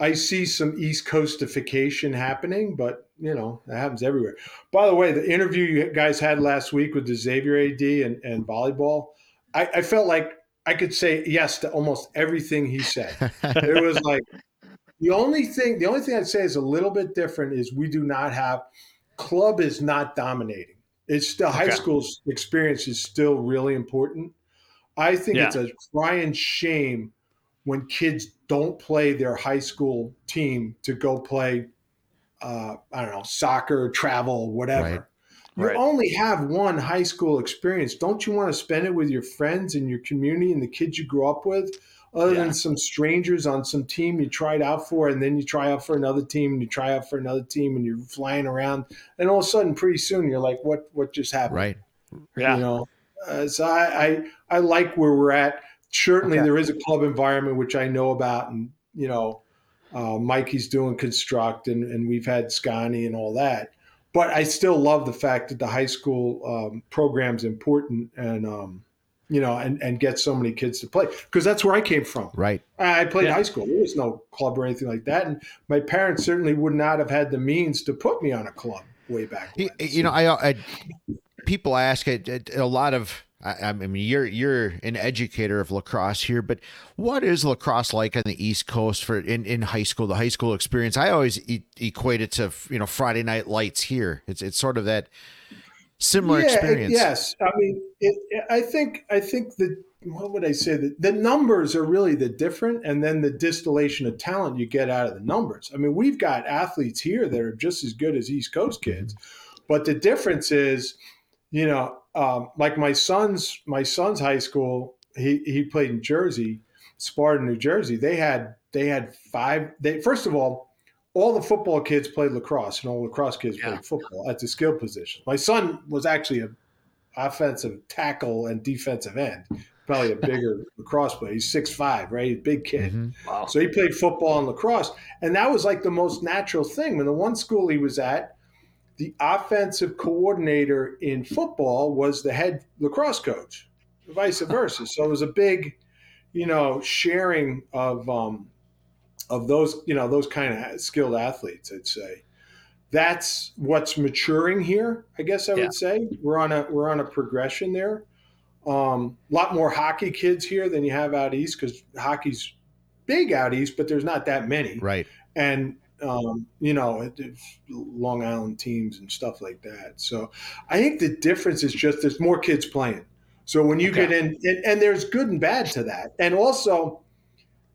I see some East Coastification happening, but you know that happens everywhere. By the way, the interview you guys had last week with the Xavier AD and, and volleyball, I, I felt like I could say yes to almost everything he said. it was [LAUGHS] like the only thing the only thing I'd say is a little bit different is we do not have club is not dominating. It's the okay. high school experience is still really important. I think yeah. it's a crying shame when kids don't play their high school team to go play, uh, I don't know, soccer, travel, whatever. Right. You right. only have one high school experience. Don't you want to spend it with your friends and your community and the kids you grew up with? Other yeah. than some strangers on some team you tried out for, and then you try out for another team, and you try out for another team, and you're flying around, and all of a sudden, pretty soon, you're like, "What? What just happened?" Right. Yeah. You know. Uh, so I, I I like where we're at certainly okay. there is a club environment which I know about, and you know, uh, Mikey's doing construct, and, and we've had Scani and all that. But I still love the fact that the high school um, program's important, and um, you know, and and get so many kids to play because that's where I came from. Right. I played yeah. high school. There was no club or anything like that, and my parents certainly would not have had the means to put me on a club way back. When. You, you know, I, I people ask a, a lot of I, I, mean, you're you're an educator of lacrosse here, but what is lacrosse like on the East Coast for in, in high school? The high school experience. I always e- equate it to you know Friday Night Lights here. It's it's sort of that similar yeah, experience. yes, I mean, it, I think I think the what would I say? The, the numbers are really the different, and then the distillation of talent you get out of the numbers. I mean, we've got athletes here that are just as good as East Coast kids, mm-hmm. but the difference is, you know, um, like my son's my son's high school, he he played in Jersey, Sparta, New Jersey. They had they had five. They first of all, all the football kids played lacrosse, and all lacrosse kids yeah. played football at the skill position. My son was actually a offensive tackle and defensive end. Probably a [LAUGHS] bigger lacrosse player. He's six five, right? He's a big kid. Mm-hmm. Wow. So he played football and lacrosse, and that was like the most natural thing. When the one school he was at, the offensive coordinator in football was the head lacrosse coach, vice versa. so it was a big, you know, sharing of um, of those, you know, those kind of skilled athletes. I'd say that's what's maturing here. I guess I would say we're on a we're on a progression there. Um, a lot more hockey kids here than you have out east because hockey's big out east, but there's not that many. Right. And um, you know, it, Long Island teams and stuff like that. So I think the difference is just there's more kids playing. So when you Okay. get in, and, and there's good and bad to that. And also,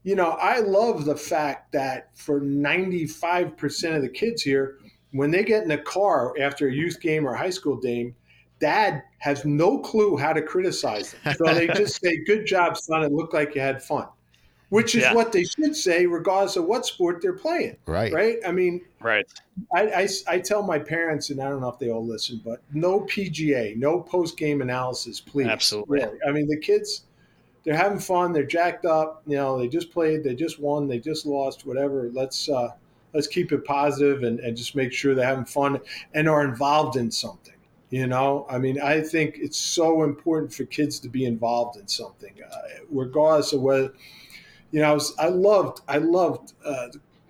you know, I love the fact that for 95% of the kids here, when they get in a car after a youth game or high school game, dad has no clue how to criticize them. So they just [LAUGHS] say, Good job, son. It looked like you had fun, which is Yeah. what they should say, regardless of what sport they're playing. Right. Right. I mean, Right. I, I, I tell my parents, and I don't know if they all listen, but no PGA, no post game analysis, please. Absolutely. Really. I mean, the kids, they're having fun. They're jacked up. You know, they just played, they just won, they just lost, whatever. Let's uh, let's keep it positive and, and just make sure they're having fun and are involved in something. You know, I mean, I think it's so important for kids to be involved in something, uh, regardless of whether. You know, I was I loved I loved uh,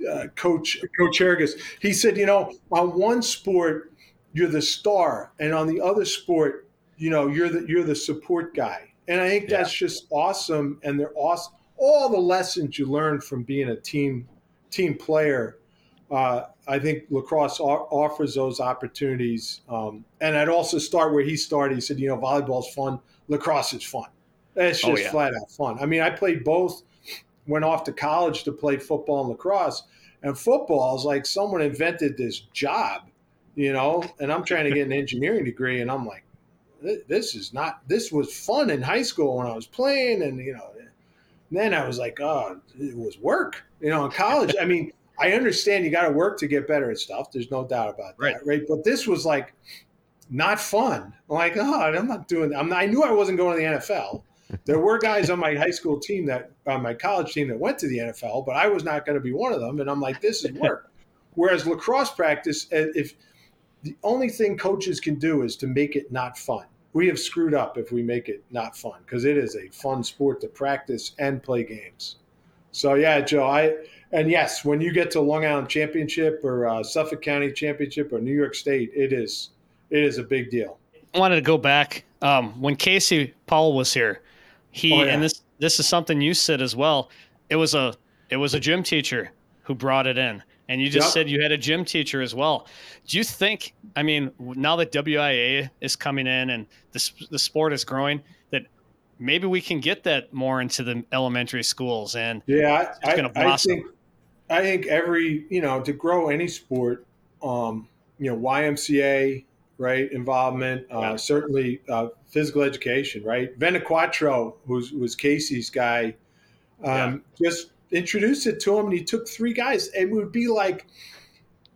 uh, Coach Coach Ergus. He said, you know, on one sport you're the star, and on the other sport, you know, you're the you're the support guy. And I think that's just awesome. And they're awesome. All the lessons you learn from being a team team player. Uh, I think lacrosse offers those opportunities. Um, and I'd also start where he started. He said, you know, volleyball's fun, lacrosse is fun. It's Oh, just yeah. flat out fun. I mean, I played both. Went off to college to play football and lacrosse. And football is like someone invented this job, you know. And I'm trying to get an [LAUGHS] engineering degree, and I'm like, this is not. This was fun in high school when I was playing, and you know. Then I was like, oh, it was work, you know. In college, [LAUGHS] I mean, I understand you got to work to get better at stuff. There's no doubt about that, Right. right? But this was like not fun. I'm like, oh, I'm not doing. I'm not, I knew I wasn't going to the NFL. There were guys on my high school team that on my college team that went to the NFL, but I was not going to be one of them. And I'm like, this is work. Whereas lacrosse practice, uh, if the only thing coaches can do is to make it not fun. We have screwed up if we make it not fun because it is a fun sport to practice and play games. So yeah, Joe, I and yes, when you get to Long Island Championship or uh, Suffolk County Championship or New York State, it is it is a big deal. I wanted to go back um, when Casey Powell was here. He Oh, yeah. and this this is something you said as well. It was a it was a gym teacher who brought it in, and you just Yep. said you had a gym teacher as well. Do you think? I mean, now that WIAA is coming in and the the sport is growing, that maybe we can get that more into the elementary schools and Yeah, It's I, gonna I, I think I think every you know to grow any sport, um, you know YMCA right involvement, uh, Yeah. certainly uh, physical education, right. Venequatro, who's was Casey's guy, um, just introduced it to him, and he took three guys. It would be like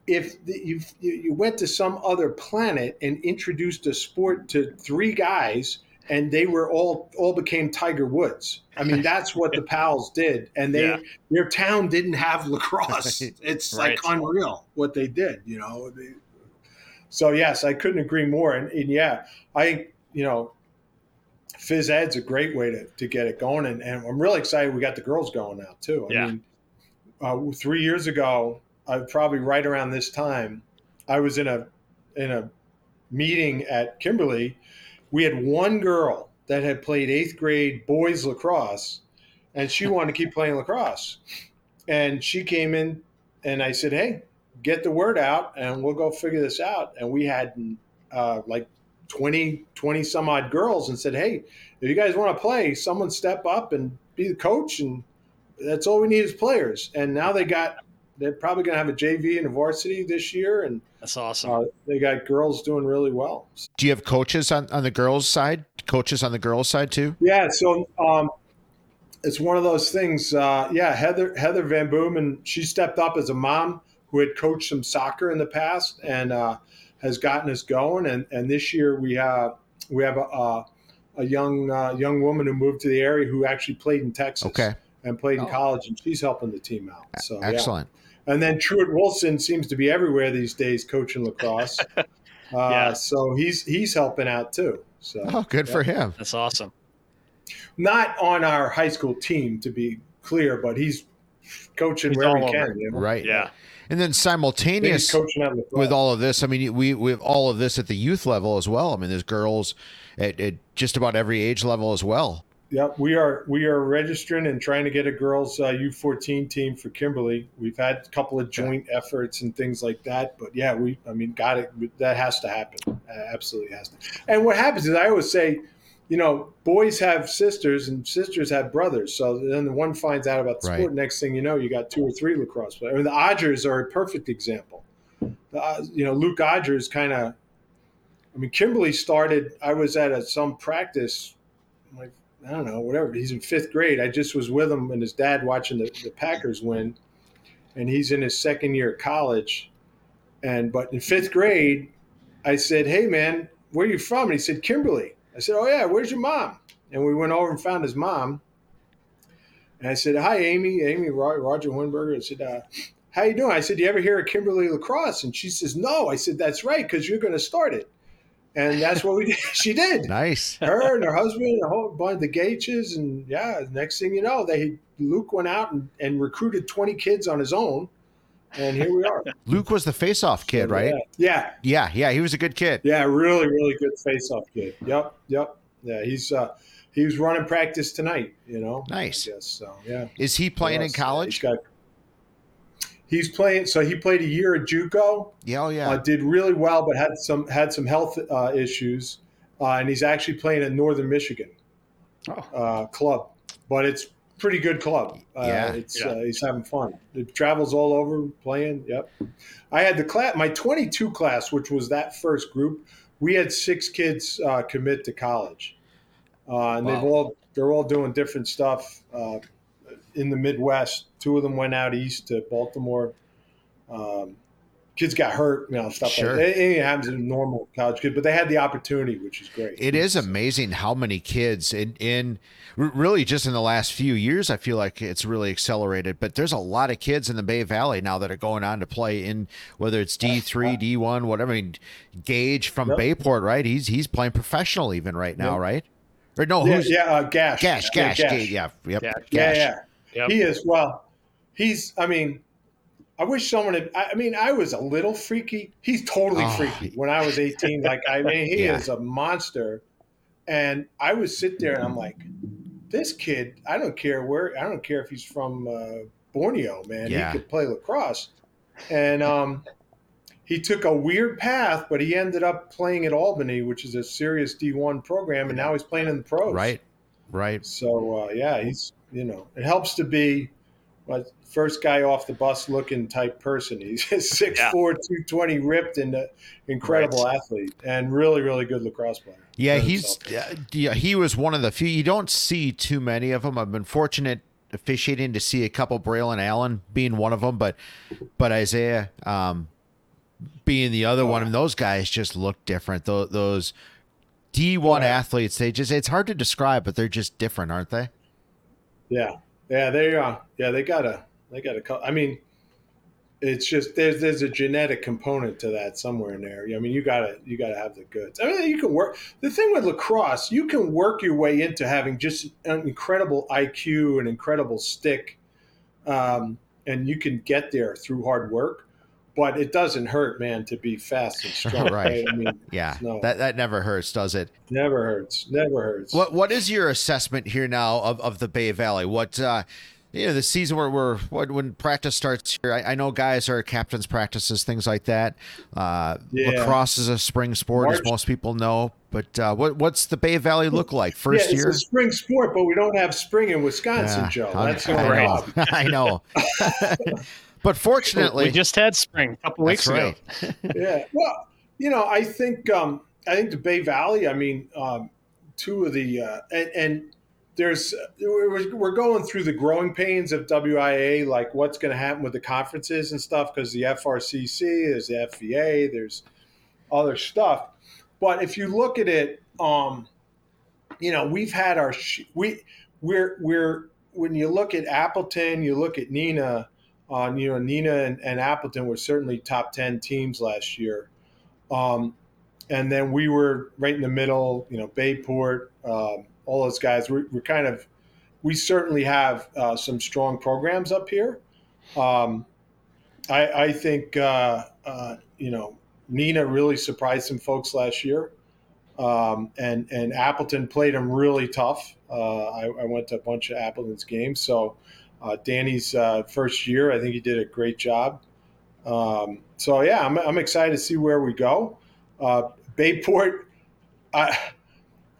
if the, you you went to some other planet and introduced a sport to three guys and they were all all became Tiger Woods. I mean, that's what the [LAUGHS] Powells did, and they Yeah. their town didn't have lacrosse. Right. [LAUGHS] It's like unreal what they did, you know. They- so yes, I couldn't agree more, and, and yeah, I think you know, phys ed's a great way to, to get it going, and, and I'm really excited we got the girls going now too. I Yeah. mean, uh, three years ago, I probably right around this time, I was in a in a meeting at Kimberly. We had one girl that had played eighth grade boys lacrosse, and she [LAUGHS] wanted to keep playing lacrosse. And she came in, and I said, "Hey, get the word out, and we'll go figure this out." And we had uh, like 20, 20 some odd girls, and said, "Hey, if you guys want to play, someone step up and be the coach, and that's all we need is players." And now they got. They're probably going to have a JV and a varsity this year, and that's awesome. uh, they got girls doing really well. Do you have coaches on, on the girls' side? Coaches on the girls' side too? Yeah, so um, it's one of those things. Uh, yeah, Heather Heather Van Boom, and she stepped up as a mom who had coached some soccer in the past and uh, has gotten us going. And, and this year we have we have a, a, a young uh, young woman who moved to the area who actually played in Texas. Okay. And played in Oh. college, and she's helping the team out. So yeah. Excellent. And then Truett Wilson seems to be everywhere these days, coaching lacrosse. [LAUGHS] uh, Yeah. So he's he's helping out too. So Oh, good for him. That's awesome. not on our high school team to be clear, but he's coaching He's where he can. You know? Right. Yeah. And then simultaneous with all of this, I mean, we we have all of this at the youth level as well. I mean, there's girls at, at just about every age level as well. Yep, we are we are registering and trying to get a girls uh, U14 team for Kimberly. We've had a couple of joint efforts and things like that, but yeah, we I mean, got it. That has to happen. Uh, absolutely has to. And what happens is, I always say, you know, boys have sisters and sisters have brothers. So then the one finds out about the Right. sport. Next thing you know, you got two or three lacrosse players. I mean, the Odgers are a perfect example. Uh, you know, Luke Odgers kind of. I mean, Kimberly started. I was at a, some practice, like I don't know, whatever. He's in fifth grade. I just was with him and his dad watching the, the Packers win, and he's in his second year of college. And but in fifth grade, I said, "Hey man, where are you from?" And he said, "Kimberly." I said, "Oh yeah, where's your mom?" And we went over and found his mom. And I said, "Hi, Amy. Amy Roger Hornberger." I said, uh, "How you doing?" I said, Do "You ever hear of Kimberly Lacrosse?" And she says, "No." I said, "That's right, because you're going to start it." And that's what we did. [LAUGHS] she did Nice. [LAUGHS] her and her husband, and a whole bunch of the and yeah, next thing you know, they Luke went out and, and recruited twenty kids on his own, and here we are. [LAUGHS] Luke was the face-off kid, right? Yeah, Yeah, yeah, he was a good kid. yeah, really, really good face-off kid. Yep, yep. Yeah, he's uh, he was running practice tonight. You know, Nice. Guess so. Yeah, Is he playing in college? He's, got, he's playing. So he played a year at JUCO. Yeah, oh yeah. uh, did really well, but had some had some health uh, issues, uh, and he's actually playing at Northern Michigan Oh. uh, club. But it's pretty good club. Uh, Yeah. it's Yeah. Uh, he's having fun. It travels all over playing. Yep. I had the class, my 22 class, which was that first group. We had six kids uh, commit to college, uh, and they've all they're all doing different stuff uh, in the Midwest. Two of them went out east to Baltimore. Um, kids got hurt, you know, stuff Sure. like that. It happens in normal college kids, but they had the opportunity, which is great. It is amazing how many kids in in really just in the last few years. I feel like it's really accelerated. But there's a lot of kids in the Bay Valley now that are going on to play in whether it's D three, D one, whatever. I mean, Gage from Yep. Bayport, right? He's he's playing professional even right now, Yep. right? Or no, yeah, who's yeah, uh, Gash, Gash, Yeah, Gash, Gage, yeah, yep, Yeah. yeah, yeah. Yep. He is. Well, he's. I mean, I wish someone had. I mean, I was a little freaky. He's totally Oh, freaky. When I was eighteen, like I mean, he Yeah. is a monster. And I would sit there and I'm like, this kid. I don't care where. I don't care if he's from uh, Borneo, man. Yeah. He could play lacrosse. And um, he took a weird path, but he ended up playing at Albany, which is a serious D1 program, and now he's playing in the pros. right, right. So uh, yeah, he's you know it helps to be a first guy off the bus looking type person. He's 6'4", Yeah. 220, ripped and uh, incredible athlete and really really good lacrosse player. Yeah, he's uh, yeah, he was one of the few. You don't see too many of them. I've been fortunate officiating to see a couple. Braylon Allen being one of them, but but Isaiah um, being the other one. And those guys just look different. Those, those D one Right. athletes, they just it's hard to describe, but they're just different, aren't they? Yeah, yeah, they are. Yeah, they gotta they gotta. co- I mean, it's just there's there's a genetic component to that somewhere in there. I mean, you gotta you gotta have the goods. I mean, you can work. The thing with lacrosse, you can work your way into having just an incredible IQ and incredible stick, um, and you can get there through hard work. But it doesn't hurt, man, to be fast and [LAUGHS] strong. Right. I mean, Yeah, No. that that never hurts, does it? never hurts. Never hurts. What what is your assessment here now of, of the Bay Valley? What uh you know, the season where we're when practice starts here, I, I know guys are captains practices, things like that. Uh Yeah. lacrosse is a spring sport, as most people know. But uh what what's the Bay Valley look like? First yeah, it's year? a spring sport, but we don't have spring in Wisconsin, Yeah, Joe. I- That's the [LAUGHS] I, know. I [LAUGHS] know. but fortunately we just had spring a couple that's weeks ago. [LAUGHS] yeah. Well, you know, I think um, I think the Bay Valley. I mean, um, two of the uh, and, and there's we're, going through the growing pains of WIAA, like what's going to happen with the conferences and stuff, because the FRCC, there's the FVA, there's other stuff. But if you look at it, um, you know, we've had our we we're we're when you look at Appleton, you look at Neenah. Uh, you know, Neenah and, and Appleton were certainly top ten teams last year, um, and then we were right in the middle. You know, Bayport, um, all those guys. We're, we're kind of, we certainly have uh, some strong programs up here, um, I, I think uh, uh, you know Neenah really surprised some folks last year, um, and and Appleton played them really tough. Uh, I, I, went to a bunch of Appleton's games, so uh, Danny's uh, first year, I think he did a great job. Um, so yeah, I'm, I'm excited to see where we go. Bayport, I,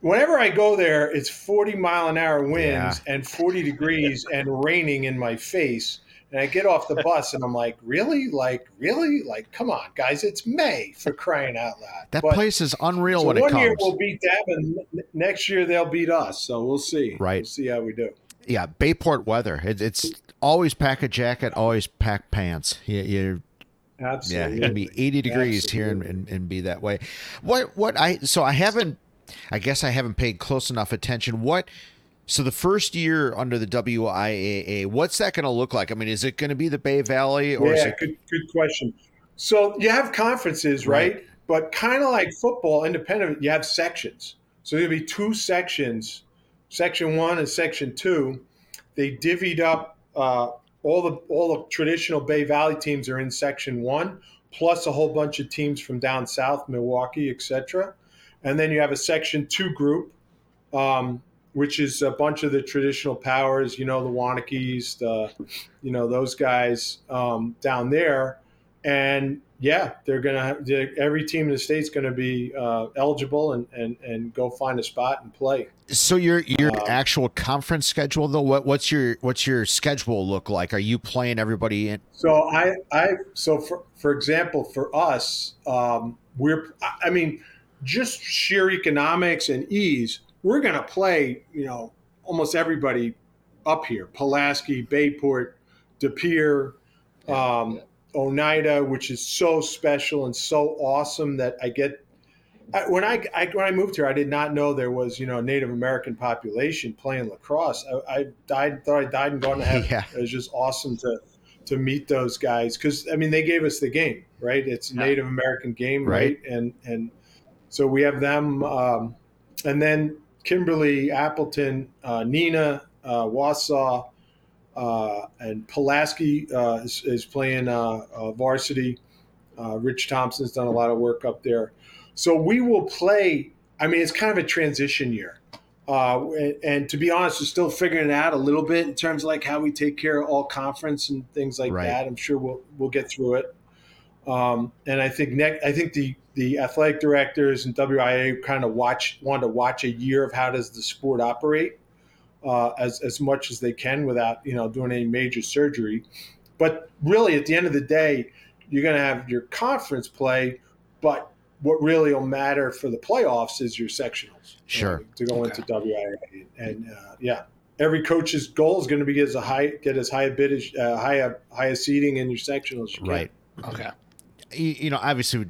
whenever I go there, it's 40 mile an hour winds yeah. and 40 degrees and raining in my face. And I get off the [LAUGHS] bus and I'm like, really? Like, really? Like, come on, guys, it's May for crying out loud. That but, place is unreal so when it comes. One year we'll beat them, and next year they'll beat us. So we'll see. Right. We'll see how we do. Yeah, Bayport weather. It, it's always pack a jacket, always pack pants. You, you Absolutely. Yeah, it can be 80 degrees Absolutely. here and, and, and be that way. What, what I, so I haven't, I guess I haven't paid close enough attention. What, so the first year under the WIAA, what's that going to look like? I mean, is it going to be the Bay Valley or yeah, it- good good question. So you have conferences, right? right. But kind of like football, independent, you have sections. So there'll be two sections, section one and section two. They divvied up uh, all the all the traditional Bay Valley teams are in section one, plus a whole bunch of teams from down south, Milwaukee, etc. And then you have a section two group. Um, which is a bunch of the traditional powers, you know, the Waunakees, the, you know, those guys um, down there. And yeah, they're going to every team in the state's going to be uh, eligible and, and, and go find a spot and play. So your your um, actual conference schedule though, what what's your what's your schedule look like? Are you playing everybody in? So I I so for for example for us, um, we're I mean just sheer economics and ease we're going to play, you know, almost everybody up here Pulaski, Bayport, De Pere, um, yeah. Oneida, which is so special and so awesome that I get. I, when I, I, when I moved here, I did not know there was you know a Native American population playing lacrosse. I, I died thought I died and gone to heaven. [LAUGHS] Yeah. It was just awesome to to meet those guys because I mean they gave us the game right. It's a yeah. Native American game right, right? and and so we have them. Um, and then Kimberly, Appleton, uh, Neenah, uh, Wausau, uh, and Pulaski uh, is, is, playing uh, uh, varsity. Rich Thompson's done a lot of work up there. So we will play. I mean, it's kind of a transition year. And, and, to be honest, we're still figuring it out a little bit in terms of like how we take care of all conference and things like right. that. I'm sure we'll we'll get through it. Um, and I think next, I think the the athletic directors and WIAA kind of watch want to watch a year of how does the sport operate uh, as as much as they can without you know doing any major surgery. But really, at the end of the day, you're going to have your conference play, but what really will matter for the playoffs is your sectionals. Sure. to go okay. into WIAA, and uh, yeah, every coach's goal is going to be as a high get as high a bid as uh, high a high a seating in your sectionals. You right. Okay. You know, obviously,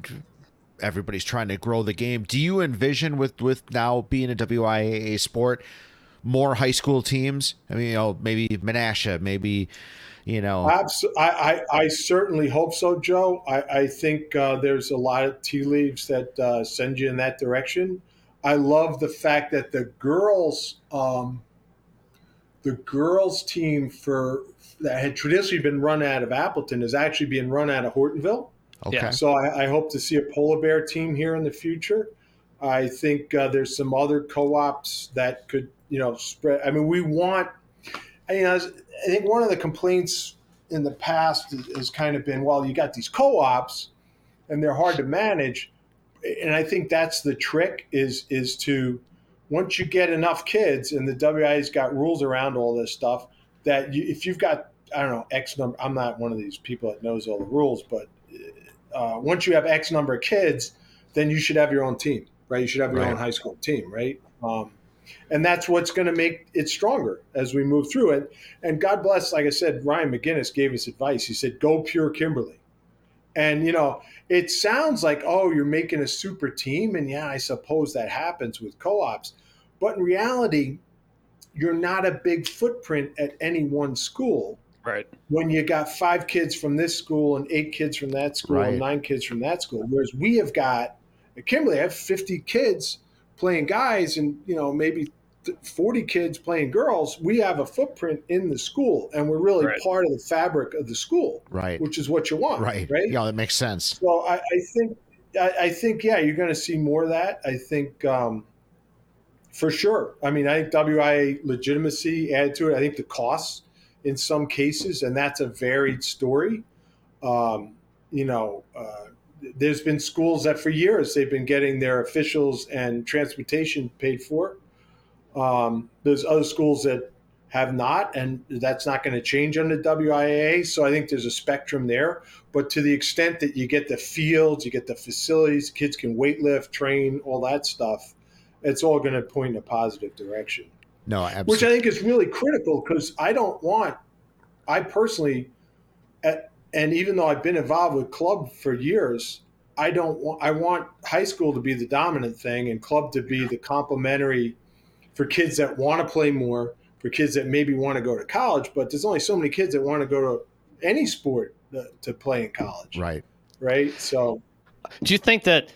everybody's trying to grow the game. Do you envision with with now being a WIAA sport more high school teams? I mean, you know, maybe Menasha, maybe you know. I, I, I certainly hope so, Joe. I, I think uh, there's a lot of tea leaves that uh, send you in that direction. I love the fact that the girls, um, the girls team for that had traditionally been run out of Appleton is actually being run out of Hortonville. Okay. So I, I, hope to see a polar bear team here in the future. I think uh, there's some other co-ops that could, you know, spread. I mean, we want. You know, I think one of the complaints in the past has kind of been, well, you got these co-ops, and they're hard to manage. And I think that's the trick is is to once you get enough kids, and the WIAA's got rules around all this stuff. That you, if you've got I don't know X number, I'm not one of these people that knows all the rules, but uh, once you have X number of kids, then you should have your own team, right? You should have your right. own high school team, right? Um, and that's what's going to make it stronger as we move through it. And God bless, like I said, Ryan McGinnis gave us advice. He said, "Go pure Kimberly." And you know, it sounds like oh, you're making a super team, and yeah, I suppose that happens with co-ops, but in reality, you're not a big footprint at any one school Right. When you got five kids from this school and eight kids from that school right. and nine kids from that school, whereas we have got at Kimberly, I have 50 kids playing guys and you know maybe 40 kids playing girls, we have a footprint in the school and we're really Right. part of the fabric of the school, Right. which is what you want. Right. Right. Yeah, that makes sense. So I, I think, I, I think, yeah, you're going to see more of that. I think, um, for sure. I mean, I think WIAA legitimacy added to it. I think the costs in some cases, and that's a varied story. Um, you know, uh, there's been schools that for years they've been getting their officials and transportation paid for. Um, there's other schools that have not, and that's not going to change under WIAA. So I think there's a spectrum there. But to the extent that you get the fields, you get the facilities, kids can weightlift, train, all that stuff, it's all going to point in a positive direction No, which. I think is really critical because I don't want, I personally, at, and even though I've been involved with club for years, I don't want, I want high school to be the dominant thing and club to be the complementary for kids that want to play more, for kids that maybe want to go to college, but there's only so many kids that want to go to any sport to, to play in college. right. Right. So, Do you think that?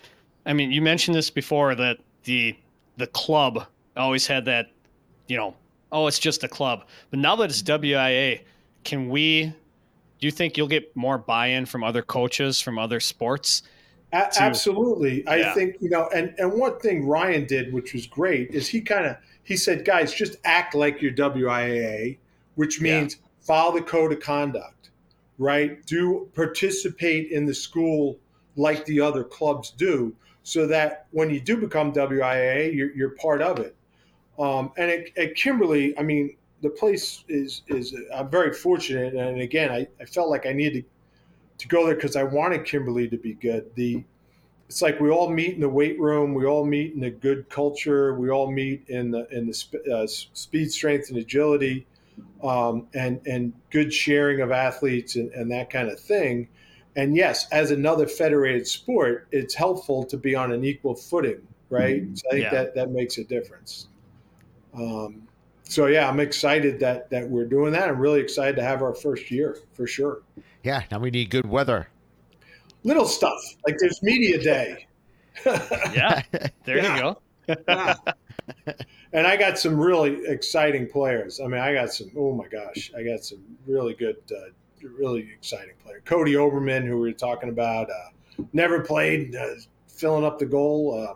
I mean, you mentioned this before that the the club always had that, you know, oh, it's just a club. But now that it's WIAA, can we? Do you think you'll get more buy-in from other coaches from other sports? A- to- absolutely. I Yeah. think, you know, and, and one thing Ryan did, which was great, is he kind of he said, guys, just act like your WIAA, which Yeah. means follow the code of conduct, right? Do participate in the school like the other clubs do, so that when you do become WIAA, you're, you're part of it. Um, and at, at Kimberly, I mean, the place is is I'm very fortunate, and again, I, I felt like I needed to to go there because I wanted Kimberly to be good. The it's like we all meet in the weight room, we all meet in a good culture, we all meet in the in the sp- uh, speed, strength, and agility, um, and and good sharing of athletes and, and that kind of thing. And yes, as another federated sport, it's helpful to be on an equal footing, right? So I think Yeah. that that makes a difference. Um, so yeah, I'm excited that that we're doing that. I'm really excited to have our first year for sure. Yeah. Now we need good weather. little stuff like there's media day [LAUGHS] Yeah, there Yeah. you go. and i got some really exciting players i mean i got some oh my gosh i got some really good uh, really exciting player cody oberman who we were talking about uh, never played uh, filling up the goal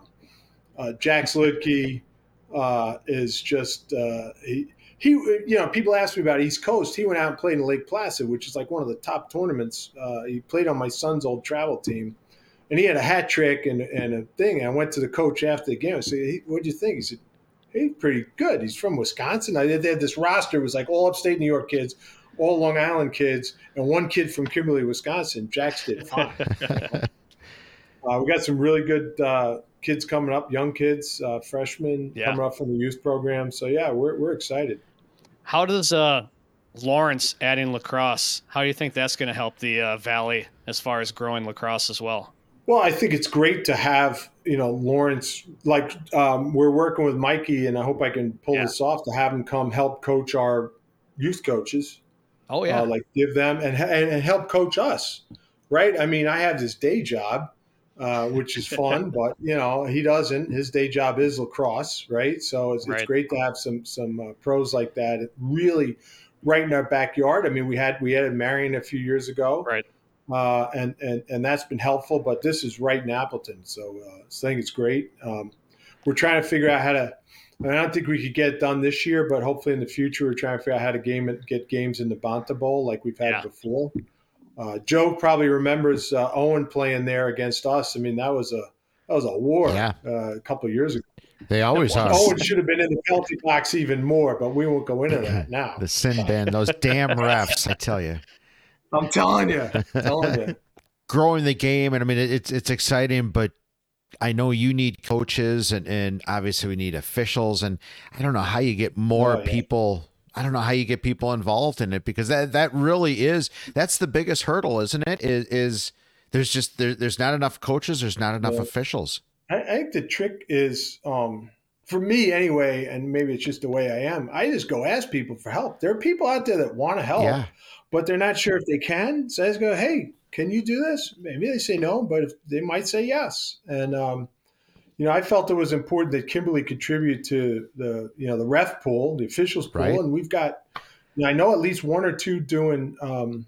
uh, uh, jack sludke uh, is just uh, he, he you know people ask me about east coast he went out and played in lake placid which is like one of the top tournaments uh, he played on my son's old travel team and he had a hat trick and, and a thing. And I went to the coach after the game. I said, hey, "What'd you think?" He said, "He's pretty good. He's from Wisconsin." I they had this roster it was like all upstate New York kids, all Long Island kids, and one kid from Kimberly, Wisconsin. Jack's did fine. [LAUGHS] uh, we got some really good uh, kids coming up, young kids, uh, freshmen Yeah. coming up from the youth program. So yeah, we're we're excited. How does uh, Lawrence adding lacrosse? How do you think that's going to help the uh, valley as far as growing lacrosse as well? Well, I think it's great to have you know Lawrence. Like um, we're working with Mikey, and I hope I can pull Yeah. this off to have him come help coach our youth coaches. Oh uh, like give them and, and and help coach us, right? I mean, I have this day job, uh, which is [LAUGHS] fun, but you know he doesn't. His day job is lacrosse, right? So it's, it's great to have some some uh, pros like that. It really, right in our backyard. I mean, we had we had Marian a few years ago, Right. Uh, and and and that's been helpful. But this is right in Appleton, so, uh, so I think it's great. Um, we're trying to figure out how to. I, mean, I don't think we could get it done this year, but hopefully in the future we're trying to figure out how to game it, get games in the Banta Bowl like we've had Yeah. before. Uh, Joe probably remembers uh, Owen playing there against us. I mean, that was a that was a war Yeah. uh, a couple of years ago. They always are. Owen should have been in the penalty box even more, but we won't go into that now. The sin bin, those damn refs, I tell you. I'm telling you, [LAUGHS] telling you. growing the game and I mean it's it's exciting but I know you need coaches and and obviously we need officials and I don't know how you get more Oh, yeah. people I don't know how you get people involved in it because that that really is that's the biggest hurdle isn't it is is there's just there, there's not enough coaches there's not enough Yeah. officials I, I think the trick is, um, for me anyway, and maybe it's just the way I am. I just go ask people for help. There are people out there that want to help, yeah but they're not sure if they can. So I just go, "Hey, can you do this?" Maybe they say no, but if, they might say yes. And um, you know, I felt it was important that Kimberly contribute to the, you know, the ref pool, the officials pool, Right. and we've got, you know, I know at least one or two doing, um,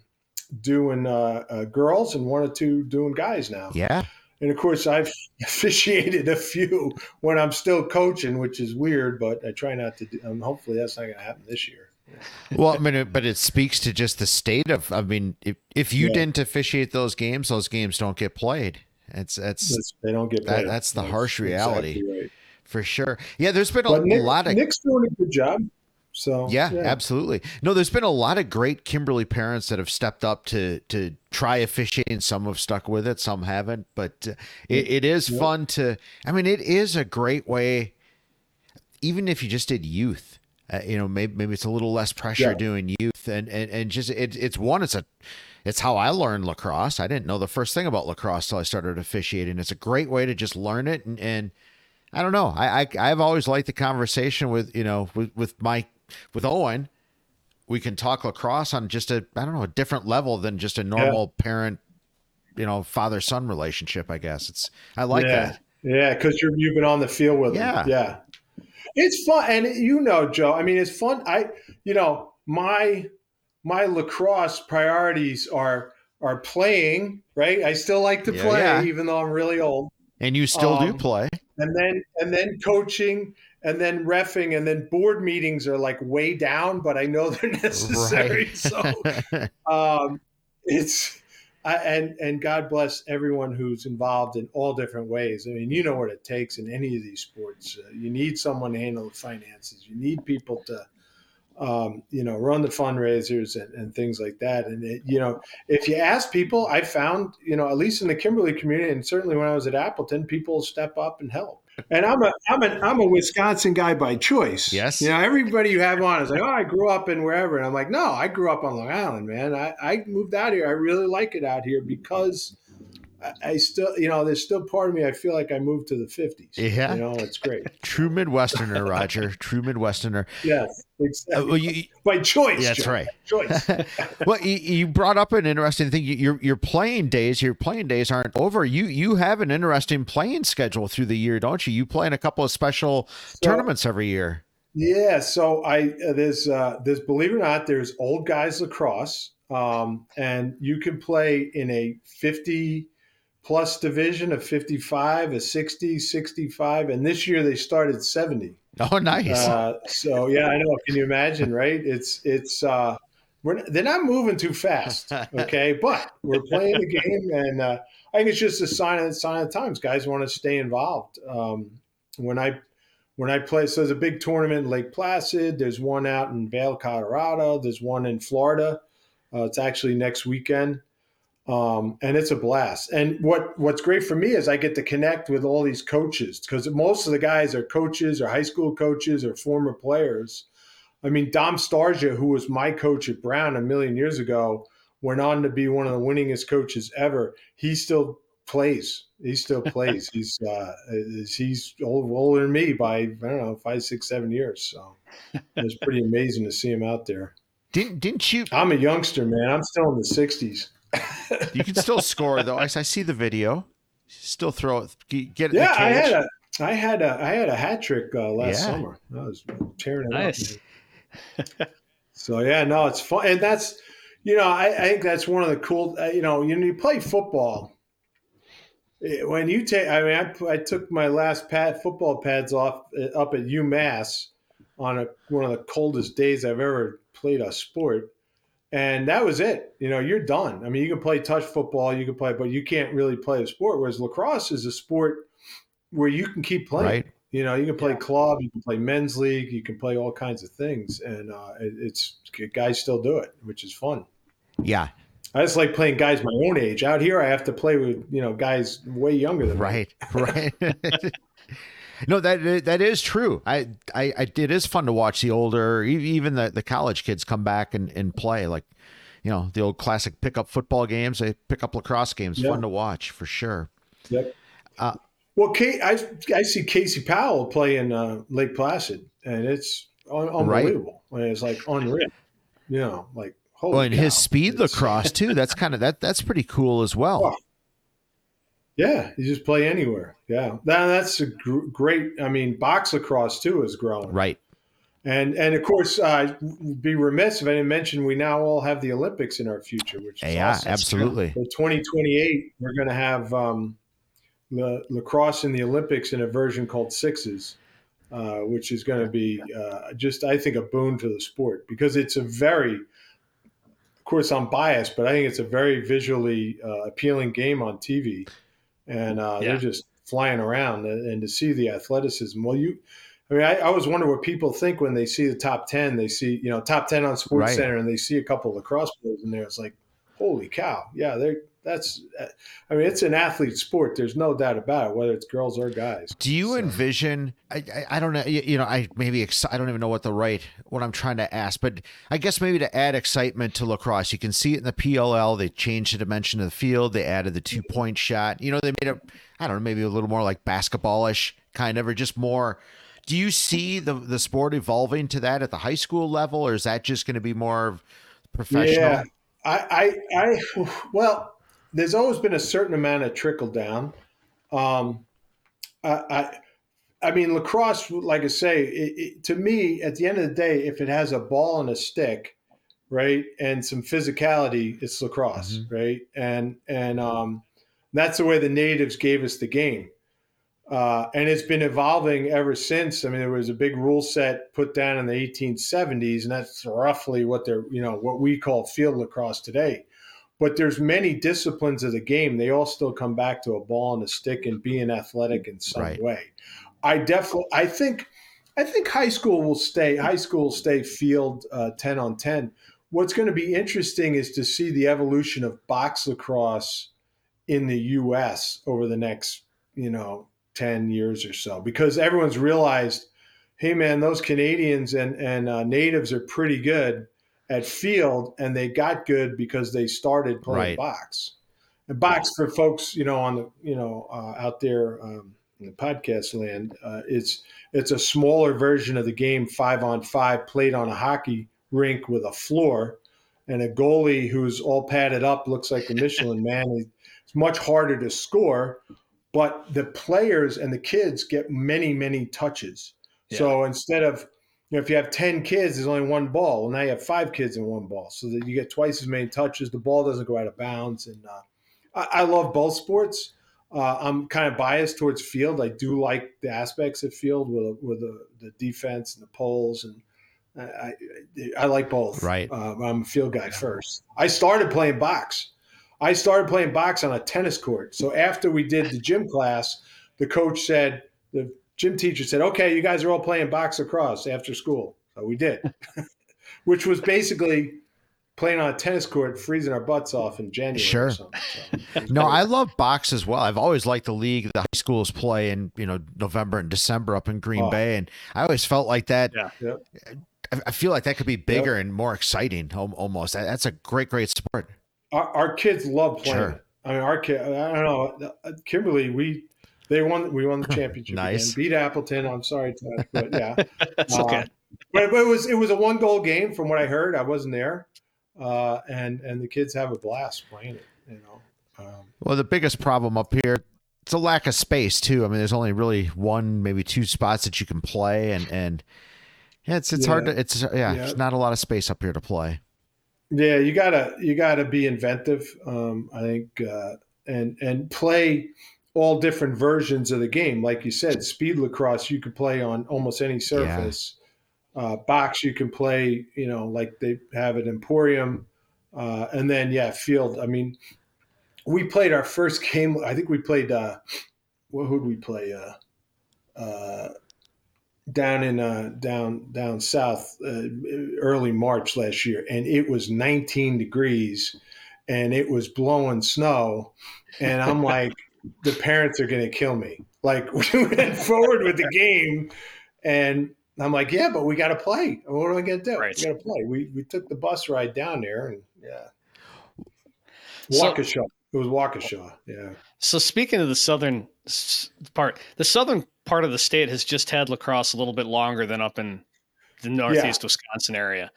doing uh, uh, girls and one or two doing guys now. Yeah. And of course, I've [LAUGHS] officiated a few when I'm still coaching, which is weird, but I try not to. Do, um, hopefully, that's not going to happen this year. Well, I mean, it- but it speaks to just the state of. I mean, if if you Yeah. didn't officiate those games, those games don't get played. It's it's That's- they don't get That- that's the harsh reality. exactly right. for sure. Yeah, there's been a Nick, lot of Nick's doing a good job. So yeah, absolutely. No, there's been a lot of great Kimberly parents that have stepped up to to try officiating. Some have stuck with it, some haven't. But uh, it, it is fun to. I mean, it is a great way. Even if you just did youth, uh, you know, maybe maybe it's a little less pressure Yeah. doing youth, and and and just it, it's one. It's a. It's how I learned lacrosse. I didn't know the first thing about lacrosse till I started officiating. It's a great way to just learn it, and, and I don't know. I, I I've always liked the conversation with you know with with my with Owen. We can talk lacrosse on just a I don't know a different level than just a normal parent, you know, father son relationship. I guess it's I like yeah. that. Yeah, because you're you've been on the field with Yeah. them. Yeah. It's fun and you know, Joe, I mean it's fun. I you know, my my lacrosse priorities are are playing, right? I still like to Yeah, play, yeah. even though I'm really old. And you still do Um, play. And then and then coaching and then refing and then board meetings are like way down, but I know [LAUGHS] they're necessary. Right. So [LAUGHS] um, it's I, and and God bless everyone who's involved in all different ways. I mean, you know what it takes in any of these sports. Uh, you need someone to handle the finances. You need people to, um, you know, run the fundraisers and, and things like that. And it, you know, if you ask people, I found, you know, at least in the Kimberly community, and certainly when I was at Appleton, people step up and help. And I'm a I'm a I'm a Wisconsin guy by choice. Yes. You know, everybody you have on is like, oh, I grew up in wherever, and I'm like, no, I grew up on Long Island, man. I, I moved out here. I really like it out here because I, still, you know, there's still part of me. I feel like I moved to the 50s. Yeah. You know, it's great. [LAUGHS] True Midwesterner, Roger. [LAUGHS] True Midwesterner. Yes, exactly. Uh, well, you, by choice. that's Joe. right. Choice. [LAUGHS] well, you, you brought up an interesting thing. Your your playing days, your playing days aren't over. You you have an interesting playing schedule through the year, don't you? You play in a couple of special tournaments every year. Yeah, so I uh, there's uh, there's believe it or not, there's old guys lacrosse, um, and you can play in a 50 plus division, a 55, a 60, 65, and this year they started 70. Oh, nice. Uh, so yeah, I know. Can you imagine? Right? It's it's uh, we're they're not moving too fast. [LAUGHS] Okay, but we're playing the game, and uh, I think it's just a sign of sign of the times. Guys want to stay involved. Um, when I when I play, so there's a big tournament in Lake Placid. There's one out in Vail, Colorado. There's one in Florida. Uh, it's actually next weekend, um, and it's a blast. And what what's great for me is I get to connect with all these coaches because most of the guys are coaches or high school coaches or former players. I mean, Dom Starsia, who was my coach at Brown a million years ago, went on to be one of the winningest coaches ever. He still plays. He still plays. [LAUGHS] he's uh, he's old, older than me by I don't know five, six, seven years. So it's pretty amazing to see him out there. [LAUGHS] Didn't didn't you? I'm a youngster, man. I'm still in the '60s. You can still [LAUGHS] score though. I, I see the video. Still throw it. Get it. Yeah, I had a I had a I had a hat trick uh, last Yeah. summer. I was tearing it Nice. up. [LAUGHS] so yeah, no, it's fun, and that's you know I, I think that's one of the cool. Uh, you know, you, you play football. eh, When you take, I mean, I, I took my last pad football pads off uh, up at UMass on a, one of the coldest days I've ever played a sport, and that was it. You know, you're done. I mean, you can play touch football, you can play, but you can't really play a sport. Whereas lacrosse is a sport where you can keep playing. Right. You know, you can play club, you can play men's league, you can play all kinds of things, and uh, it, it's guys still do it, which is fun. Yeah. I just like playing guys my own age. Out here, I have to play with you know guys way younger than me. Right. Right. [LAUGHS] Right. no, that that is true. I, I, I it is fun to watch the older, even the, the college kids come back and, and play like, you know, the old classic pickup football games. They pick up lacrosse games. Yeah. Fun to watch for sure. Yep. Uh, well, Kate, I I see Casey Powell play in uh, Lake Placid, and it's un- unbelievable. Mean, it's like unreal. You know, like holy Well, and his speed It's- lacrosse too. That's kind of that. That's pretty cool as well. [LAUGHS] Oh. Yeah, you just play anywhere. Yeah, that, that's a gr- great. I mean, box lacrosse too is growing. Right. And and of course, uh, be remiss if I didn't mention we now all have the Olympics in our future, which is Yeah, awesome. absolutely. So 2028, we're going to have um, the lacrosse in the Olympics in a version called sixes, uh, which is going to be uh, just, I think, a boon to the sport because it's a very, of course, I'm biased, but I think it's a very visually uh, appealing game on TV, and uh, Yeah. they're just flying around, and, and to see the athleticism. Well, you. I mean, I, I always wonder what people think when they see the top ten. They see, you know, top ten on Sports Right. Center, and they see a couple of lacrosse players in there. It's like, holy cow yeah they're that's uh, i mean it's an athlete sport there's no doubt about it whether it's girls or guys Do you So- envision? I, I, I don't know. You, you know, I maybe ex- I don't even know what the right what I'm trying to ask, but I guess maybe to add excitement to lacrosse, you can see it in the PLL. They changed the dimension of the field. They added the two point shot. You know, they made it. I don't know, maybe a little more like basketballish kind of, or just more. Do you see the the sport evolving to that at the high school level, or is that just going to be more professional? yeah I, I i [SIGHS] well there's always been a certain amount of trickle down um i i I mean, lacrosse, like I say, it, it, to me, at the end of the day, if it has a ball and a stick, right, and some physicality, it's lacrosse, right, and and um, that's the way the natives gave us the game, uh, and it's been evolving ever since. I mean, there was a big rule set put down in the 1870s, and that's roughly what they're, you know, what we call field lacrosse today. But there's many disciplines of the game. They all still come back to a ball and a stick and being athletic in some Right. way. I definitely, I think, I think high school will stay. High school will stay field uh, ten on ten. What's going to be interesting is to see the evolution of box lacrosse in the U.S. over the next, you know, ten years or so, because everyone's realized, hey man, those Canadians and and uh, natives are pretty good at field, and they got good because they started playing Right. box. And box for folks, you know, on the you know uh, out there um, in the podcast land, uh, it's it's a smaller version of the game, five on five, played on a hockey rink with a floor, and a goalie who's all padded up looks like a Michelin [LAUGHS] man. It's much harder to score, but the players and the kids get many many touches. So instead of you know, if you have 10 kids, there's only one ball. Well, now you have five kids in one ball. So that you get twice as many touches. The ball doesn't go out of bounds. And uh, I, I love both sports. Uh, I'm kind of biased towards field. I do like the aspects of field with, with the, the defense and the poles. And I, I, I like both. Right. Uh, I'm a field guy first. I started playing box. I started playing box on a tennis court. So after we did the gym class, the coach said, the gym teacher said, okay, you guys are all playing box across after school. So we did, [LAUGHS] which was basically playing on a tennis court, freezing our butts off in January. Sure. Or something. So, [LAUGHS] No, I love box as well. I've always liked the league the high schools play in, you know, November and December up in Green Oh. Bay. And I always felt like that. Yeah. Yep. I- I feel like that could be bigger and more exciting almost. That's a great, great sport. our, our kids love playing. Sure. I mean, our kid, I don't know, uh, Kimberly, we, they won, we won the [LAUGHS] championship. Nice. Again. Beat Appleton. I'm sorry, Todd, but yeah. [LAUGHS] Uh, okay. but, but it was it was a one goal game from what I heard. I wasn't there, uh, and and the kids have a blast playing it. You know, um, Well, the biggest problem up here, it's a lack of space too. I mean, there's only really one, maybe two spots that you can play, and and yeah, it's it's hard to it's yeah, Yeah. there's not a lot of space up here to play. yeah, you gotta you gotta be inventive. Um, I think uh, and and play all different versions of the game. Like you said, speed lacrosse you could play on almost any surface. Uh, box you can play, you know, like they have at Emporium, uh, and then yeah, field. I mean, we played our first game. I think we played. Uh, what who'd we play? Uh, uh, down in uh, down down south uh, early March last year, and it was 19 degrees, and it was blowing snow, and I'm [LAUGHS] like, the parents are going to kill me. Like [LAUGHS] we went forward with the game, and I'm like, yeah, but we got to play. What are we going to do? Right. We got to play. We we took the bus ride down there, and yeah, So- Waukesha. it was Waukesha. Yeah. So speaking of the southern part, the southern part of the state has just had lacrosse a little bit longer than up in the northeast Wisconsin area.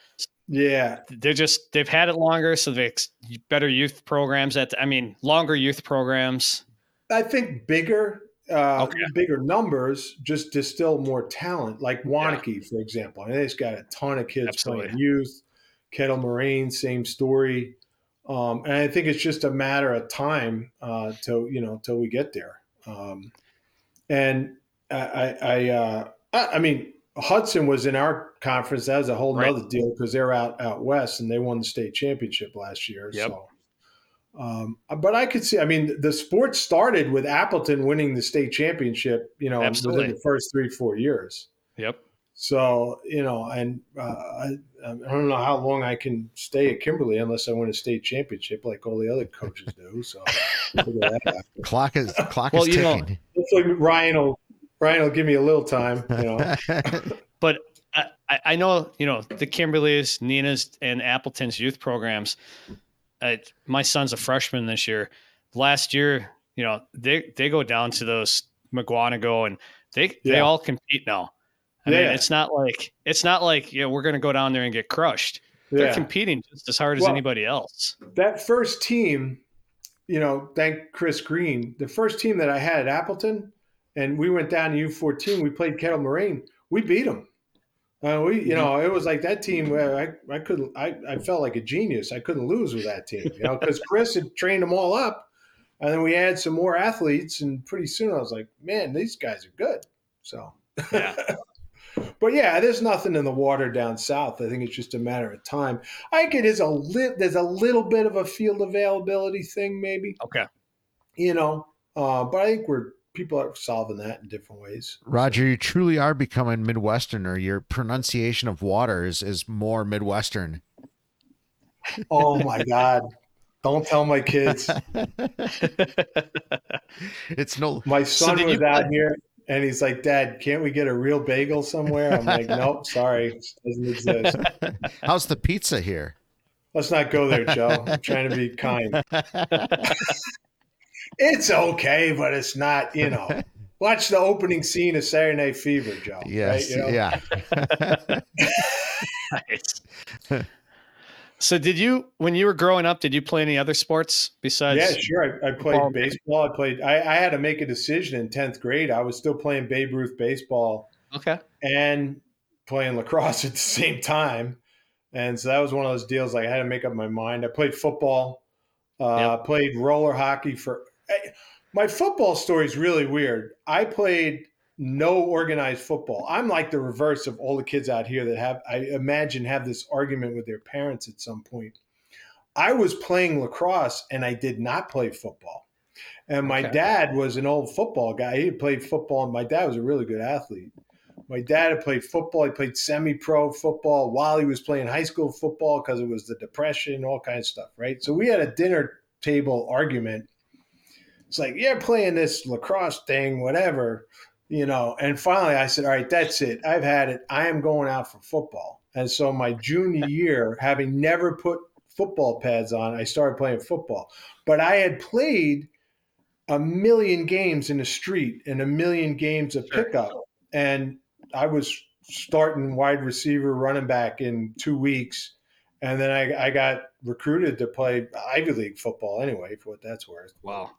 Yeah, They're just they've had it longer, so they ex- better youth programs. At I mean, longer youth programs. I think bigger, uh, Okay. bigger numbers just distill more talent. Like Waunakee, for example. I mean, he's got a ton of kids Absolutely. playing youth. Kettle Moraine, same story. Um, and I think it's just a matter of time uh, till you know till we get there. Um, and I, I, I, uh, I I mean, Hudson was in our conference. That was a whole Right. nother deal because they're out out west and they won the state championship last year. Yep. So, um, but I could see. I mean, the sport started with Appleton winning the state championship. You know, Absolutely. within the first three four years. Yep. So you know, and uh, I, I don't know how long I can stay at Kimberly unless I win a state championship like all the other coaches do. So figure that out. [LAUGHS] Clock is clock Well, is you know- ticking. hopefully Ryan will Ryan will give me a little time. You know, [LAUGHS] But I, I- I know, you know, the Kimberleys, Neenah's, and Appleton's youth programs. Uh, my son's a freshman this year. Last year, you know, they they go down to those Mukwonago and they they all compete now. I mean, it's not like it's not like yeah, we're going to go down there and get crushed. They're yeah. competing just as hard as anybody else. that first team, you know, thank Chris Green, the first team that I had at Appleton, and we went down to U14. We played Kettle Moraine. We beat them. Uh, we, you know, it was like that team where I, I couldn't, I, I felt like a genius. I couldn't lose with that team, you know, because Chris had trained them all up, and then we had some more athletes, and pretty soon I was like, man, these guys are good. So, Yeah. [LAUGHS] but yeah, there's nothing in the water down south. I think it's just a matter of time. I think it is a lit. There's a little bit of a field availability thing, maybe Okay. you know. Uh, but I think we're people are solving that in different ways. Roger, you truly are becoming Midwesterner. Your pronunciation of water is, is more Midwestern. Oh my God! Don't tell my kids. [LAUGHS] It's no My son did was you- out here, and he's like, "Dad, can't we get a real bagel somewhere?" I'm like, [LAUGHS] "Nope, sorry, doesn't exist." [LAUGHS] how's the pizza here? Let's not go there, Joe. I'm trying to be kind. It's okay, but it's not. You know, [LAUGHS] watch the opening scene of Saturday Night Fever, Joe. Yes, right? You know? yeah. [LAUGHS] Nice. so, did you, when you were growing up, did you play any other sports besides? Yeah, sure. I, I played Football. baseball. I played. I, I had to make a decision in tenth grade. I was still playing Babe Ruth baseball Okay. and playing lacrosse at the same time, and so that was one of those deals. Like I had to make up my mind. I played football. Uh, Played roller hockey for. I, my football story is really weird. I played no organized football. I'm like the reverse of all the kids out here that have, I imagine, have this argument with their parents at some point. I was playing lacrosse and I did not play football. And my Okay. dad was an old football guy. He had played football, and my dad was a really good athlete. My dad had played football. He played semi-pro football while he was playing high school football because it was the depression, all kinds of stuff, right? So we had a dinner table argument. It's like, you're playing this lacrosse thing, whatever, you know. And finally, I said, all right, that's it. I've had it. I am going out for football. And so my junior year, having never put football pads on, I started playing football. But I had played a million games in the street and a million games of pickup. And I was starting wide receiver, running back in two weeks. And then I, I got recruited to play Ivy League football anyway, for what that's worth. Wow.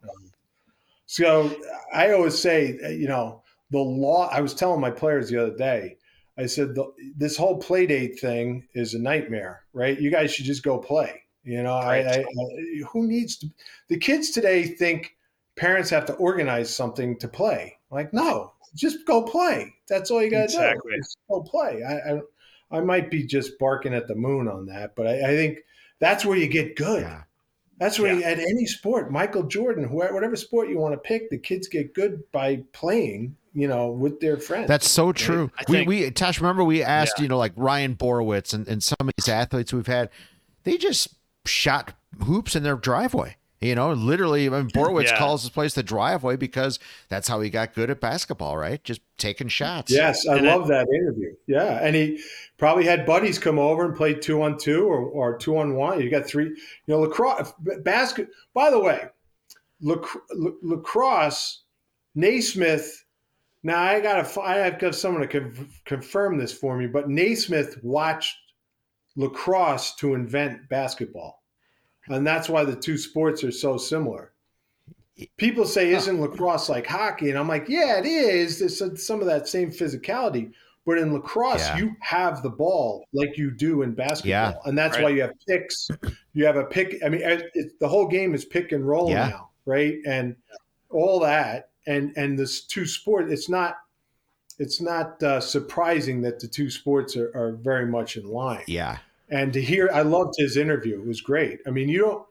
So I always say, uh, you know, the law. I was telling my players the other day. I said the, this whole play date thing is a nightmare, right? You guys should just go play. You know, I, Right. I, I, who needs to? The kids today think parents have to organize something to play. Like, no, just go play. That's all you got to Exactly. do. Just go play. I, I, I might be just barking at the moon on that, but I, I think that's where you get good. Yeah. That's where Yeah. you, at any sport, Michael Jordan, whoever, whatever sport you want to pick, the kids get good by playing, you know, with their friends. That's so true. I we, think- we, Tosh, remember we asked, Yeah. you know, like Ryan Borowitz and, and some of these athletes we've had, they just shot hoops in their driveway. You know, literally, I mean, Borowitz Yeah. calls this place the driveway because that's how he got good at basketball, right? Just taking shots. yes, I And love that interview. Yeah, and he probably had buddies come over and play two on two or, or two on one. You got three. You know, lacrosse basket. By the way, lac, lacrosse, Naismith. Now I gotta I have got someone to con- confirm this for me, but Naismith watched lacrosse to invent basketball, and that's why the two sports are so similar. people say, "Isn't lacrosse like hockey?" And I'm like, "Yeah, it is. There's some of that same physicality." But in lacrosse, Yeah. you have the ball like you do in basketball, Yeah. and that's Right. why you have picks. You have a pick. I mean, it, it- the whole game is pick and roll Yeah. now, right? And all that, and and this two sport. It's not. It's not uh, surprising that the two sports are, are very much in line. Yeah. And to hear, I loved his interview. It was great. I mean, you don't,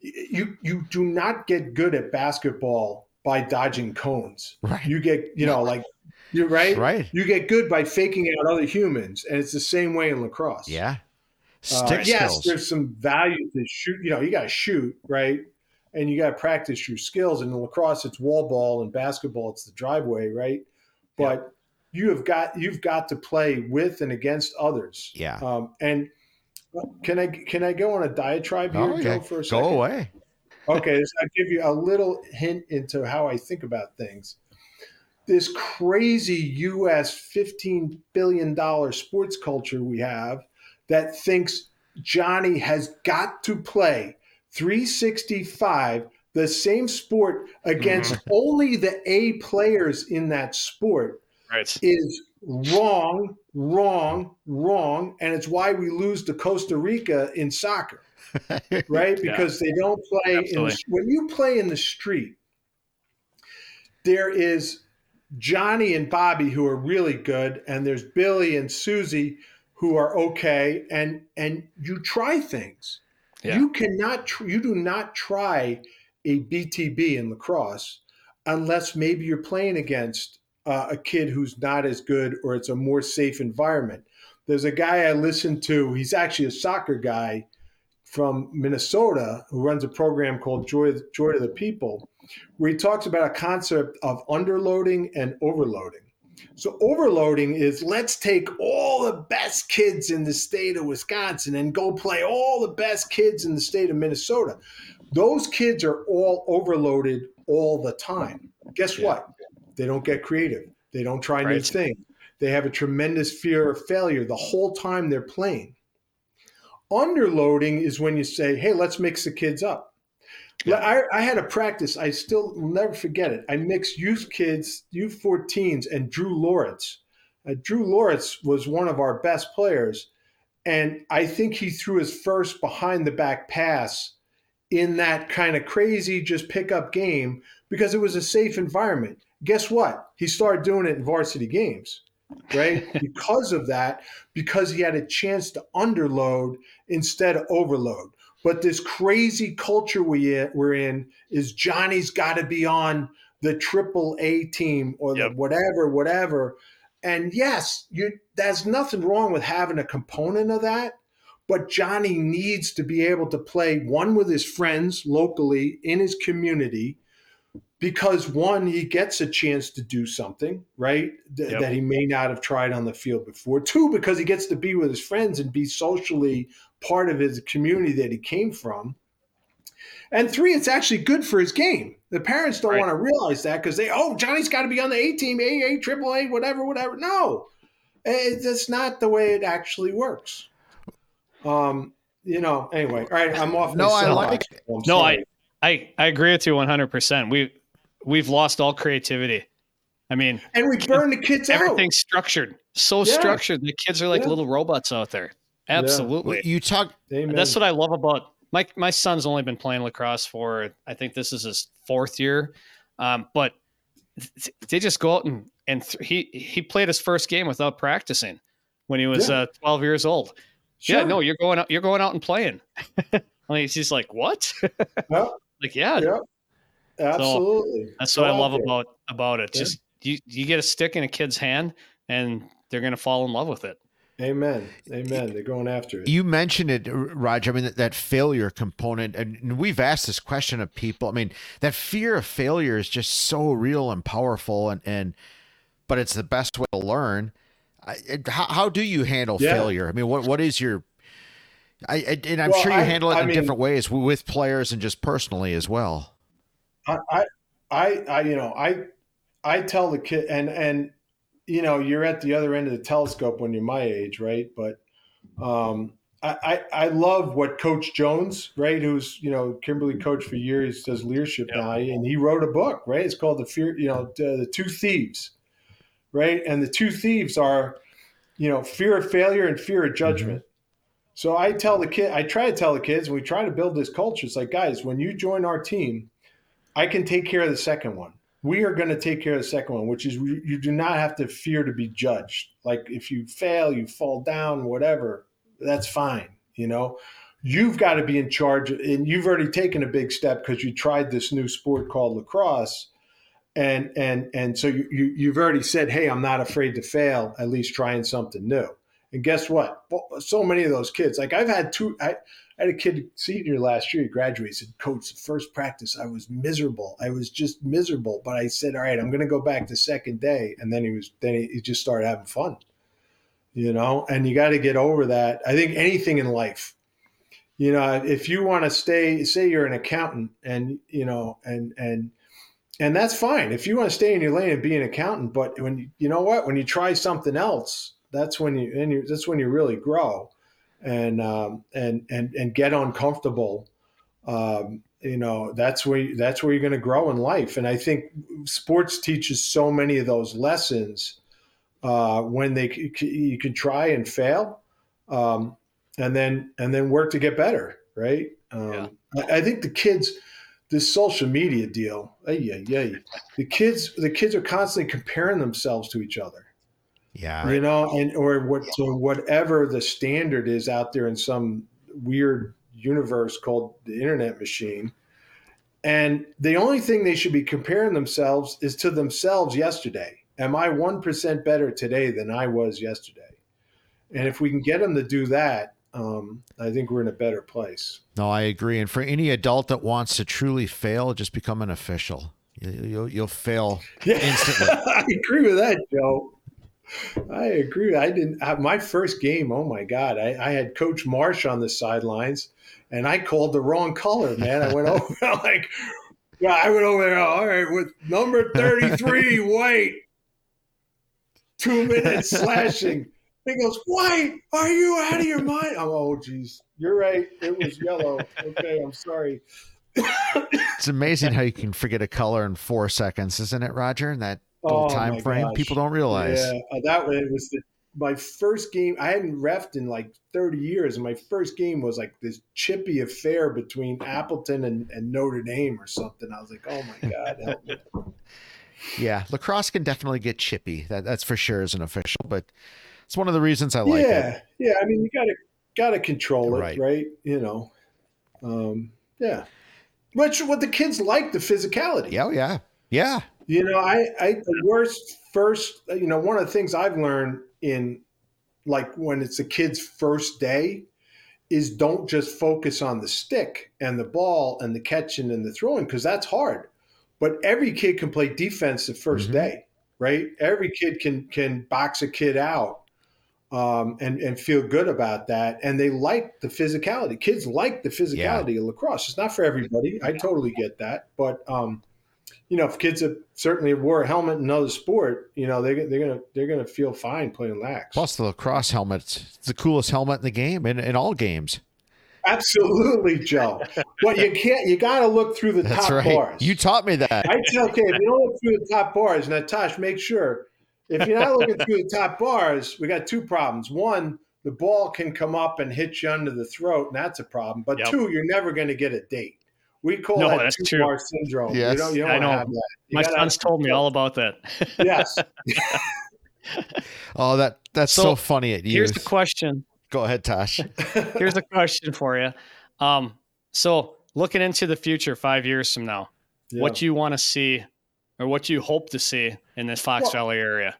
you you do not get good at basketball by dodging cones. Right. You get, you know, like you're right. Right. You get good by faking out other humans, and it's the same way in lacrosse. Yeah. Uh, Stick yes, there's some value to shoot. You know, you got to shoot right, and you got to practice your skills. And in lacrosse, it's wall ball, and basketball, it's the driveway, right? But you have got you've got to play with and against others. Yeah. Um, and can I can I go on a diatribe here, Oh, Joe, yeah. for a second? Go away. Okay, so I'll give you a little hint into how I think about things. This crazy US $15 billion sports culture we have that thinks Johnny has got to play 365, the same sport, [LAUGHS] against only the A players in that sport Right. is wrong, wrong, wrong. And it's why we lose to Costa Rica in soccer [LAUGHS] right? Yeah. Because they don't play in the, when you play in the street. There is Johnny and Bobby who are really good, and there's Billy and Susie who are okay, and and you try things. Yeah. You cannot, tr- you do not try a BTB in lacrosse unless maybe you're playing against uh, a kid who's not as good or it's a more safe environment. There's a guy I listen to. He's actually a soccer guy from Minnesota who runs a program called Joy, Joy to the People, where he talks about a concept of underloading and overloading. So, overloading is let's take all the best kids in the state of Wisconsin and go play all the best kids in the state of Minnesota. Those kids are all overloaded all the time. Guess Yeah. what? They don't get creative, they don't try new things. They have a tremendous fear of failure the whole time they're playing. Underloading is when you say, hey, let's mix the kids up. Yeah. I, I had a practice, I still never forget it. I mixed youth kids, U14s, and Drew Loritz. Uh, Drew Loritz was one of our best players. And I think he threw his first behind the back pass in that kind of crazy just pickup game because it was a safe environment. Guess what? He started doing it in varsity games, right? [LAUGHS] because of that, because he had a chance to underload instead of overload. But this crazy culture we, we're in is Johnny's got to be on the triple A team or Yep. the whatever, whatever. And yes, you, there's nothing wrong with having a component of that. But Johnny needs to be able to play one with his friends locally in his community because one, he gets a chance to do something, right? th- Yep. That he may not have tried on the field before. Two, because he gets to be with his friends and be socially part of his community that he came from. And three, it's actually good for his game. The parents don't Right. want to realize that because they, oh, Johnny's got to be on the A team, AA, triple A, whatever, whatever. No, Eh, that's not the way it actually works. Um, you know. Anyway, all right, I'm off. No, I like- I'm No, sorry. I I agree with you 100%. We we've lost all creativity. I mean, and we burn the kids out. everything's structured. So Yeah. structured. The kids are like Yeah. little robots out there. Absolutely. You talk Amen. That's what I love about my my son's only been playing lacrosse for I think this is his fourth year, um, but th- they just go out and and th- he he played his first game without practicing when he was Yeah. uh, 12 years old. Sure. Yeah, no, you're going out you're going out and playing. [LAUGHS] like he's just like what? [LAUGHS] Yeah, like yeah, yeah, absolutely. that's what I love there. about about it. Yeah. Just you you get a stick in a kid's hand and they're gonna fall in love with it. Amen. Amen. They're going after it. You mentioned it, Roger. I mean, that, that failure component, and we've asked this question of people. I mean, that fear of failure is just so real and powerful, and and but it's the best way to learn. I, how, how do you handle Yeah. failure? I mean, what what is your I, I and I'm Well, sure you I- handle it I in mean- different ways with players and just personally as well. I, I, I, I, you know, I, I tell the kid, and and you know, you're at the other end of the telescope when you're my age, right? But um, I, I love what Coach Jones, right, who's you know Kimberly coach for years, does leadership now, and he wrote a book, right? It's called the fear, you know, the, the two thieves, right? And the two thieves are, you know, fear of failure and fear of judgment. Mm-hmm. So I tell the kid, I try to tell the kids, and we try to build this culture. It's like, guys, when you join our team, I can take care of the second one. We are going to take care of the second one, which is you do not have to fear to be judged. Like if you fail, you fall down, whatever that's fine. You know, you've got to be in charge, and you've already taken a big step because you tried this new sport called lacrosse, and and and so you, you you've already said, hey, I'm not afraid to fail. At least trying something new. And guess what? So many of those kids, like I've had two. I, I had a kid senior last year. He graduated. Said, "Coach, the first practice, I was miserable. I was just miserable." But I said, "All right, I'm going to go back the second day." And then he was. Then he, he just started having fun you know, and you got to get over that. I think anything in life, you know, if you want to stay, say you're an accountant and, you know, and, and, and that's fine. If you want to stay in your lane and be an accountant, but when you, you know what, when you try something else, that's when you, and you, that's when you really grow and, um, and, and, and get uncomfortable. Um, you know, that's where, that's where you're going to grow in life. And I think sports teaches so many of those lessons uh, when they you can try and fail, um, and then and then work to get better. Right. Um, yeah. I, I, think the kids, this social media deal, yeah, yeah, the kids the kids are constantly comparing themselves to each other. Yeah. You know, and or what to whatever the standard is out there in some weird universe called the internet machine. And the only thing they should be comparing themselves is to themselves yesterday am I 1% better today than I was yesterday? And if we can get them to do that, um, I think we're in a better place. No, I agree. And for any adult that wants to truly fail, just become an official. You'll, you'll fail [LAUGHS] yeah. instantly. [LAUGHS] I agree with that, Joe. I agree. I didn't have my first game. Oh my God. I, I had Coach Marsh on the sidelines and I called the wrong color, man. I went [LAUGHS] over like, yeah, I went over there. All right, with number 33, [LAUGHS] white two minutes slashing. He goes, White, are you out of your mind? I'm, oh, geez. You're right. It was yellow. Okay, I'm sorry. it's amazing how you can forget a color in four seconds, isn't it, Roger? In that oh, time frame, gosh. people don't realize. Yeah, uh, that it was the, my first game. I hadn't refed in like 30 years, and my first game was like this chippy affair between Appleton and, and Notre Dame or something. I was like, oh my god, help me. [LAUGHS] [LAUGHS] Yeah, lacrosse can definitely get chippy. That, that's for sure as an official, but it's one of the reasons I like yeah, it. Yeah, yeah. I mean, you got to got to control it, right. right? You know, um, yeah. Which what the kids like the physicality. Yeah, oh, yeah, yeah. You know, I, I the worst first. You know, one of the things I've learned in like when it's a kid's first day is don't just focus on the stick and the ball and the catching and the throwing because that's hard but every kid can play defense the 1st mm-hmm. day, right? Every kid can can box a kid out um, and and feel good about that, and they like the physicality. Kids like the physicality yeah. of lacrosse. It's not for everybody. I totally get that, but um, you know, if kids have certainly wore a helmet in another sport, you know, they, they're gonna they're gonna feel fine playing lax. Plus, the lacrosse helmet, it's the coolest helmet in the game, in, in all games. Absolutely, Joe. [LAUGHS] But you can't. You got to look through the That's top right. bars. You taught me that. I tell okay, if you don't look through the top bars, Natash, make sure if you're not looking through the top bars, we got two problems. One, the ball can come up and hit you under the throat, and that's a problem. But yep. two, you're never going to get a date. We call no, that two bar syndrome. Yes. You don't, you don't I know. My son's told me all about that. [LAUGHS] yes. oh, that that's so, so funny at you. Here's the question. Go ahead, Tosh. [LAUGHS] Here's a question for you. Um, so looking into the future, five years from now, yeah. what do you want to see, or what do you hope to see in this Fox well, Valley area,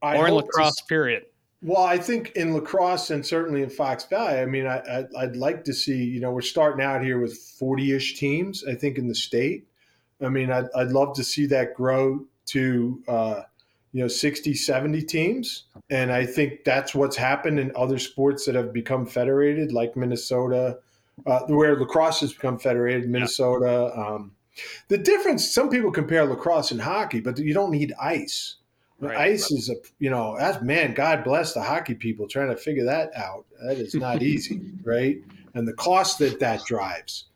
I or in lacrosse? To, period. Well, I think in lacrosse and certainly in Fox Valley, I mean, I, would like to see. You know, we're starting out here with forty-ish teams. I think in the state. I mean, I'd, I'd love to see that grow to. Uh, you know 60 70 teams and i think that's what's happened in other sports that have become federated like minnesota uh, where lacrosse has become federated minnesota yeah. um, the difference some people compare lacrosse and hockey but you don't need ice Right. Ice is a you know that's man. God bless the hockey people trying to figure that out. That is not easy, [LAUGHS] right? And the cost that that drives.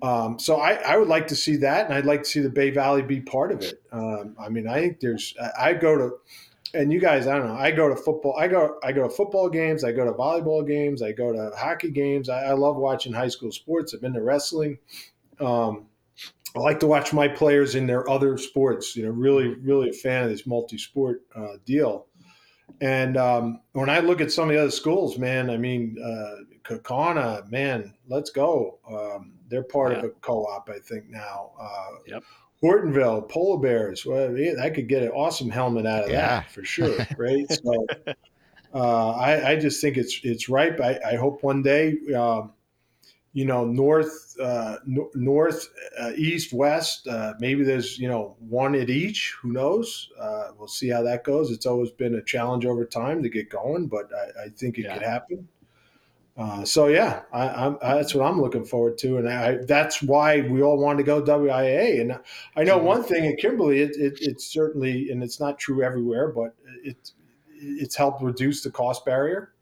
Um, so I, I would like to see that, and I'd like to see the Bay Valley be part of it. Um, I mean, I think there's. I I go to, and you guys, I don't know. I go to football. I go. I go to football games. I go to volleyball games. I go to hockey games. I, I love watching high school sports. I've been to wrestling. Um, I like to watch my players in their other sports. You know, really, really a fan of this multi-sport uh, deal. And um, when I look at some of the other schools, man, I mean, uh, Kaukauna, man, let's go. Um, they're part of a co-op, I think now. Uh, Yep. Hortonville, Polar Bears. Well, yeah, I could get an awesome helmet out of Yeah. that for sure, [LAUGHS] right? so, uh, I, I just think it's it's ripe. I, I hope one day, um, you know, north, uh, no, north, uh, east, west. Uh, maybe there's you know one at each. Who knows? Uh, we'll see how that goes. It's always been a challenge over time to get going, but I, I think it Yeah. could happen. Uh, so yeah, I, I'm, that's what I'm looking forward to, and I, that's why we all want to go WIAA. And I know Mhm. one thing at Kimberly, it, it, it's certainly, and it's not true everywhere, but it it's helped reduce the cost barrier,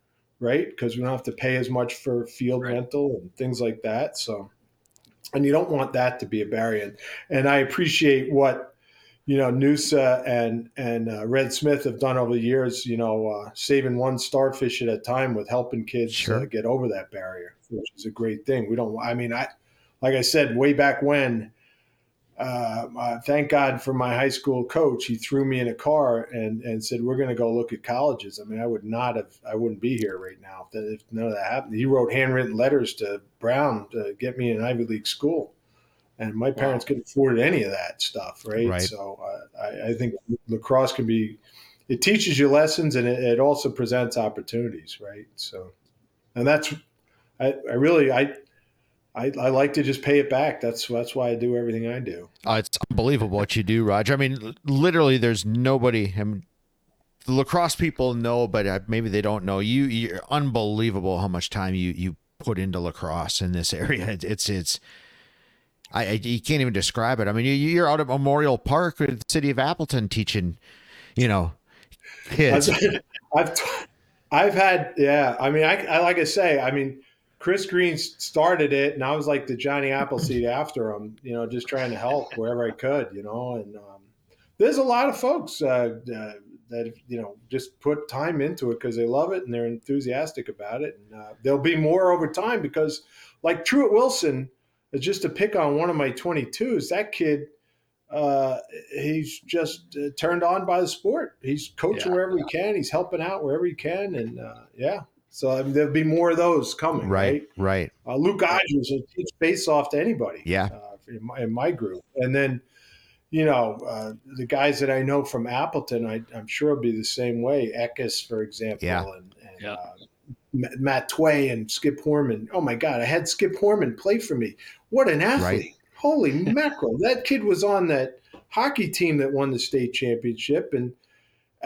right? Because we don't have to pay as much for field Right. rental and things like that. So, and you don't want that to be a barrier. And I appreciate what you know Noosa and and uh, Red Smith have done over the years. You know, uh, saving one starfish at a time with helping kids Sure. uh, get over that barrier, which is a great thing. We don't. I mean, I like I said way back when. Uh, uh, thank God for my high school coach. He threw me in a car and, and said, "We're going to go look at colleges." I mean, I would not have. I wouldn't be here right now if, that, if none of that happened. He wrote handwritten letters to Brown to get me in an Ivy League school, and my parents couldn't afford any of that stuff, right? Right. So uh, I, I think lacrosse can be. It teaches you lessons, and it, it also presents opportunities, right? So, and that's, I, I really, I, I, I like to just pay it back. That's that's why I do everything I do. Uh, it's unbelievable what you do, Roger. I mean, literally, there's nobody. I mean, the lacrosse people know, but uh, maybe they don't know. You, you're unbelievable how much time you you put into lacrosse in this area. It- It's it's. I, I you can't even describe it. I mean, you, you're out at Memorial Park with the city of Appleton teaching, you know, kids. I've, [LAUGHS] I've, I've had, yeah. I mean, I, I like I say, I mean, Chris Green started it, and I was like the Johnny Appleseed after him, you know, just trying to help wherever I could, you know. And um, there's a lot of folks uh, uh, that you know just put time into it because they love it and they're enthusiastic about it. And uh, there'll be more over time because, like Truett Wilson, just to pick on one of my 22s, that kid uh, he's just uh, turned on by the sport. He's coaching Yeah. wherever he can. He's helping out wherever he can, and uh, yeah. So I mean, there'll be more of those coming, right? right, right. Uh, Luke Odgers will teach face off to anybody. Yeah. uh, in, my, in my group, and then you know uh, the guys that I know from Appleton, I, I'm sure will be the same way. Eckes, for example, Yeah. and, and Yeah. uh, Matt Tway and Skip Horman. Oh my God, I had Skip Horman play for me. What an athlete! Right. Holy mackerel! That kid was on that hockey team that won the state championship, and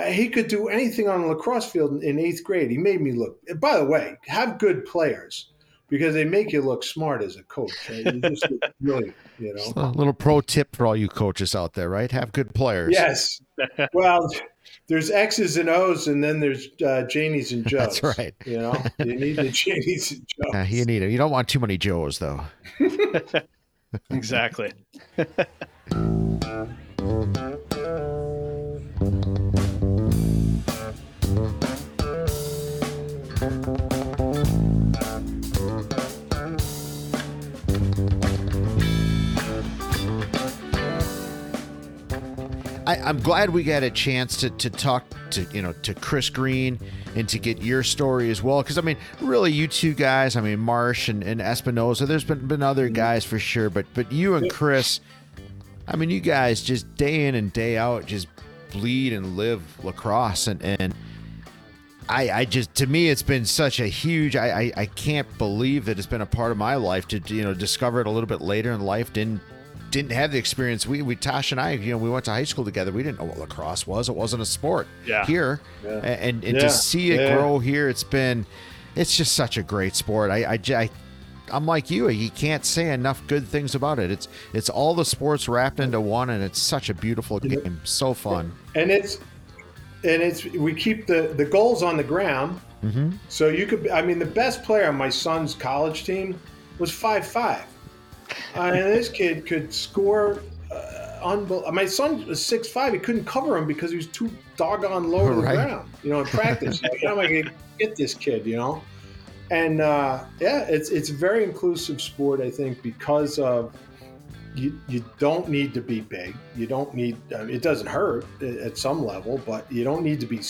he could do anything on a lacrosse field in, in eighth grade. He made me look. By the way, have good players because they make you look smart as a coach. Uh, just [LAUGHS] really, you know. A little pro tip for all you coaches out there, right? Have good players. Yes. [LAUGHS] Well, there's X's and O's, and then there's uh, Janies and Joes. That's right. You know, you need the [LAUGHS] Janies and Joes. Yeah, you need it. You don't want too many Joes, though. Exactly. I, I'm glad we got a chance to, to talk to you know to Chris Green and to get your story as well. Because I mean really you two guys I mean Marsh and, and Espinoza there's been been other mm-hmm. guys for sure but but you and Chris I mean you guys just day in and day out just bleed and live lacrosse. And and I, I just to me it's been such a huge I, I I can't believe that it's been a part of my life to you know discover it a little bit later in life. Didn't didn't have the experience. We we Tosh and I you know we went to high school together. We didn't know what lacrosse was. It wasn't a sport Yeah. here. Yeah. And and Yeah. to see it grow here it's been it's just such a great sport. I, I, I I'm like you. You can't say enough good things about it. It's it's all the sports wrapped into one and it's such a beautiful game. So fun. And it's and it's we keep the the goals on the ground. Mm-hmm. So you could, I mean, the best player on my son's college team was five five, uh, and this kid could score. Uh, unbel- my son was six five. He couldn't cover him because he was too doggone low to the Right. ground. You know, in practice, like, how am I going to get this kid? You know, and uh, yeah, it's it's a very inclusive sport. I think because of you, you don't need to be big. You don't need. I mean, it doesn't hurt at some level, but you don't need to be.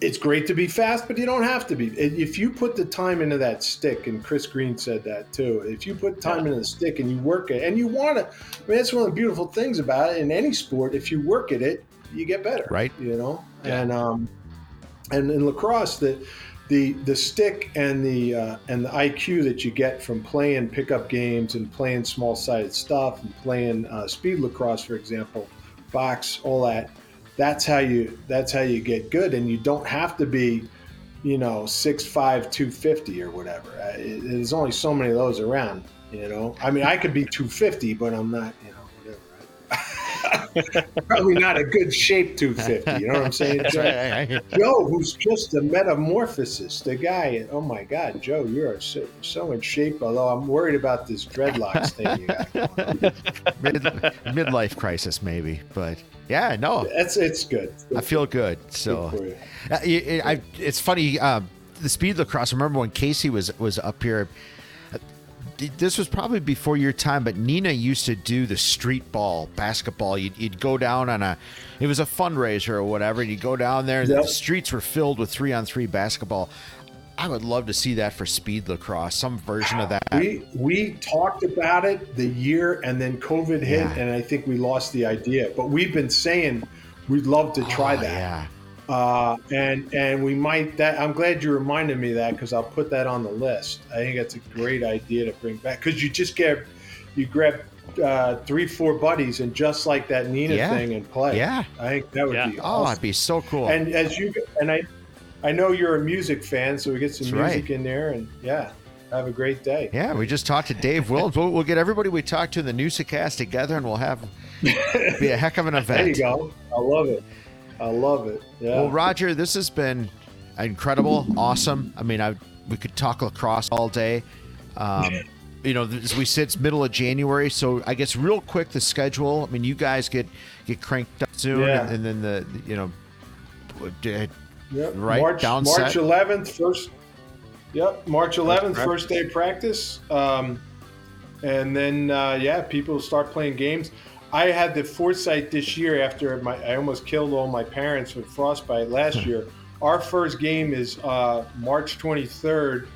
It's great to be fast, but you don't have to be. If you put the time into that stick, and Chris Green said that too. If you put time into the stick and you work it, and you want to, I mean, that's one of the beautiful things about it in any sport. If you work at it, you get better. Right. You know, Yeah. and um, and in lacrosse, the the the stick and the uh, and the IQ that you get from playing pickup games and playing small sided stuff and playing uh, speed lacrosse, for example, box, all that. That's how you that's how you get good, and you don't have to be, you know, six five, two fifty or whatever. There's only so many of those around. You know, I mean, I could be two fifty, but I'm not. You know? [LAUGHS] Probably not a good shape 250. You know what I'm saying? Joe? right. Joe, who's just a metamorphosis, the guy. Oh my God, Joe, you are so, so in shape. Although I'm worried about this dreadlocks thing you got. [LAUGHS] Mid, midlife crisis, maybe, but yeah, no, It's it's good. I feel good. Good So. Uh, it- it- I, it's funny. Um, the speed lacrosse. I remember when Casey was was up here. This was probably before your time, but Neenah used to do the street ball basketball. You'd, you'd go down on a, it was a fundraiser or whatever, and you go down there, and Yep. the streets were filled with three on three basketball. I would love to see that for speed lacrosse, some version of that. We we talked about it the year, and then COVID hit, Yeah. and I think we lost the idea. But we've been saying we'd love to try Oh, that. Yeah, uh, and and we might that i'm glad you reminded me that because i'll put that on the list i think that's a great idea to bring back because you just get you grab uh, three four buddies and just like that Neenah Yeah. thing and play yeah. i think that would Yeah. be Oh, awesome. it'd be so cool. and as you and i i know you're a music fan so we get some That's music right. in there and yeah have a great day Yeah, we just talked to Dave Williams. We'll, we'll get everybody we talked to in the Newsacast together, and we'll have be a heck of an event. [LAUGHS] there you go i love it i love it yeah Well, Roger, this has been incredible, awesome. I mean, I we could talk lacrosse all day. Um, you know, as we said, it's middle of January, so I guess real quick the schedule. I mean, you guys get get cranked up soon, Yeah. and, and then the you know, d- Yep. Right, March, down March 11th, first. Yep, March 11th, first day of practice. Um, and then, uh, yeah, people start playing games. I had the foresight this year after my, I almost killed all my parents with frostbite last year. Our first game is uh, March 23rd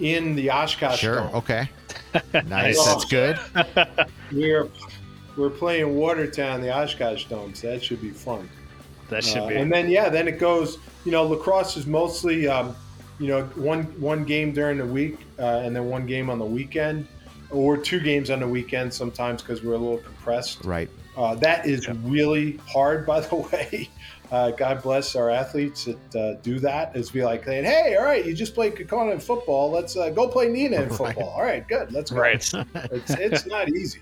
in the Oshkosh sure, Dome. okay, [LAUGHS] nice, Oh. that's good. [LAUGHS] We're we're playing Watertown, the Oshkosh Dome, so that should be fun. That should Uh, be. And then yeah, then it goes. You know, lacrosse is mostly um, you know one one game during the week uh, and then one game on the weekend, or two games on the weekend sometimes because we're a little compressed. Right, Uh, that is really hard, [LAUGHS] by the way. Uh, God bless our athletes that uh, do that. Is be like saying, "Hey, all right, you just played Kaukauna in football. Let's uh, go play Neenah in [LAUGHS] Right. football. All right, good. Let's go." right. it's, it's not easy.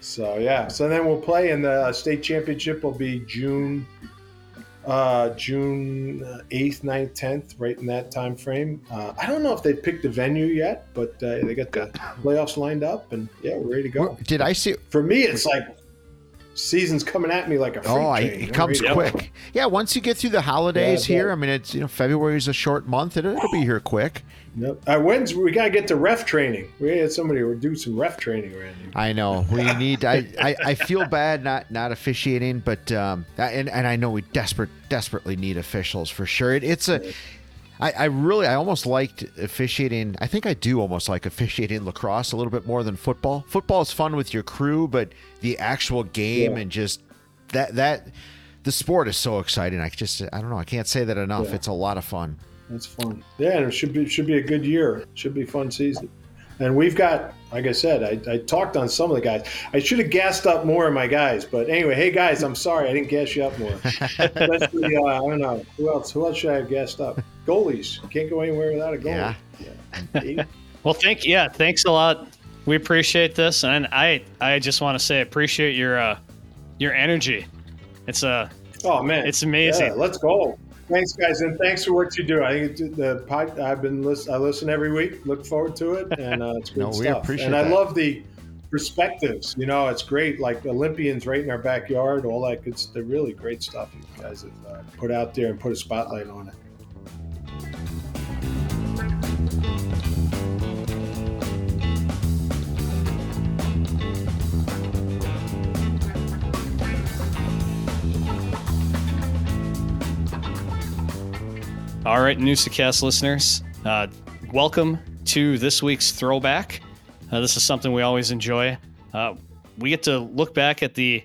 So yeah, so then we'll play, and the state championship will be June, uh, June eighth, 9th, tenth, right in that time frame. Uh, I don't know if they picked the venue yet, but uh, they got the playoffs lined up, and yeah, we're ready to go. Did I see? For me, it's like season's coming at me like a Oh, I, it comes ready to go. quick. Yeah, once you get through the holidays Yeah, here. I mean, it's you know February is a short month. It, it'll be here quick. Yep. Uh, when's we gotta get to ref training? We had somebody do some ref training, Randy. I know we need. I, I, I feel bad not not officiating, but um, and and I know we desperate desperately need officials for sure. It, it's a. I, I really I almost liked officiating. I think I do almost like officiating lacrosse a little bit more than football. Football is fun with your crew, but the actual game Yeah. and just that that the sport is so exciting. I just I don't know. I can't say that enough. Yeah. It's a lot of fun. That's fun. Yeah, and it should be should be a good year. Should be a fun season. And we've got, like I said, I, I talked on some of the guys. I should have gassed up more of my guys, but anyway, hey guys, I'm sorry I didn't gas you up more. [LAUGHS] Especially, uh, I don't know who else. Who else should I have gassed up? Goalies You can't go anywhere without a goalie. Yeah. [LAUGHS] Well, thank yeah, thanks a lot. We appreciate this, and I I just want to say appreciate your uh your energy. It's a Oh man, It's amazing. Yeah, let's go. Thanks, guys, and thanks for what you do. I think the pod, I've been listen, I listen every week. Look forward to it, and uh, it's [LAUGHS] good No, we stuff. and I that. love the perspectives. You know, it's great. Like Olympians right in our backyard, all that good. They're really great stuff. You guys have uh, put out there and put a spotlight on it. All right, Newsacast listeners, uh, welcome to this week's throwback. Uh, this is something we always enjoy. Uh, we get to look back at the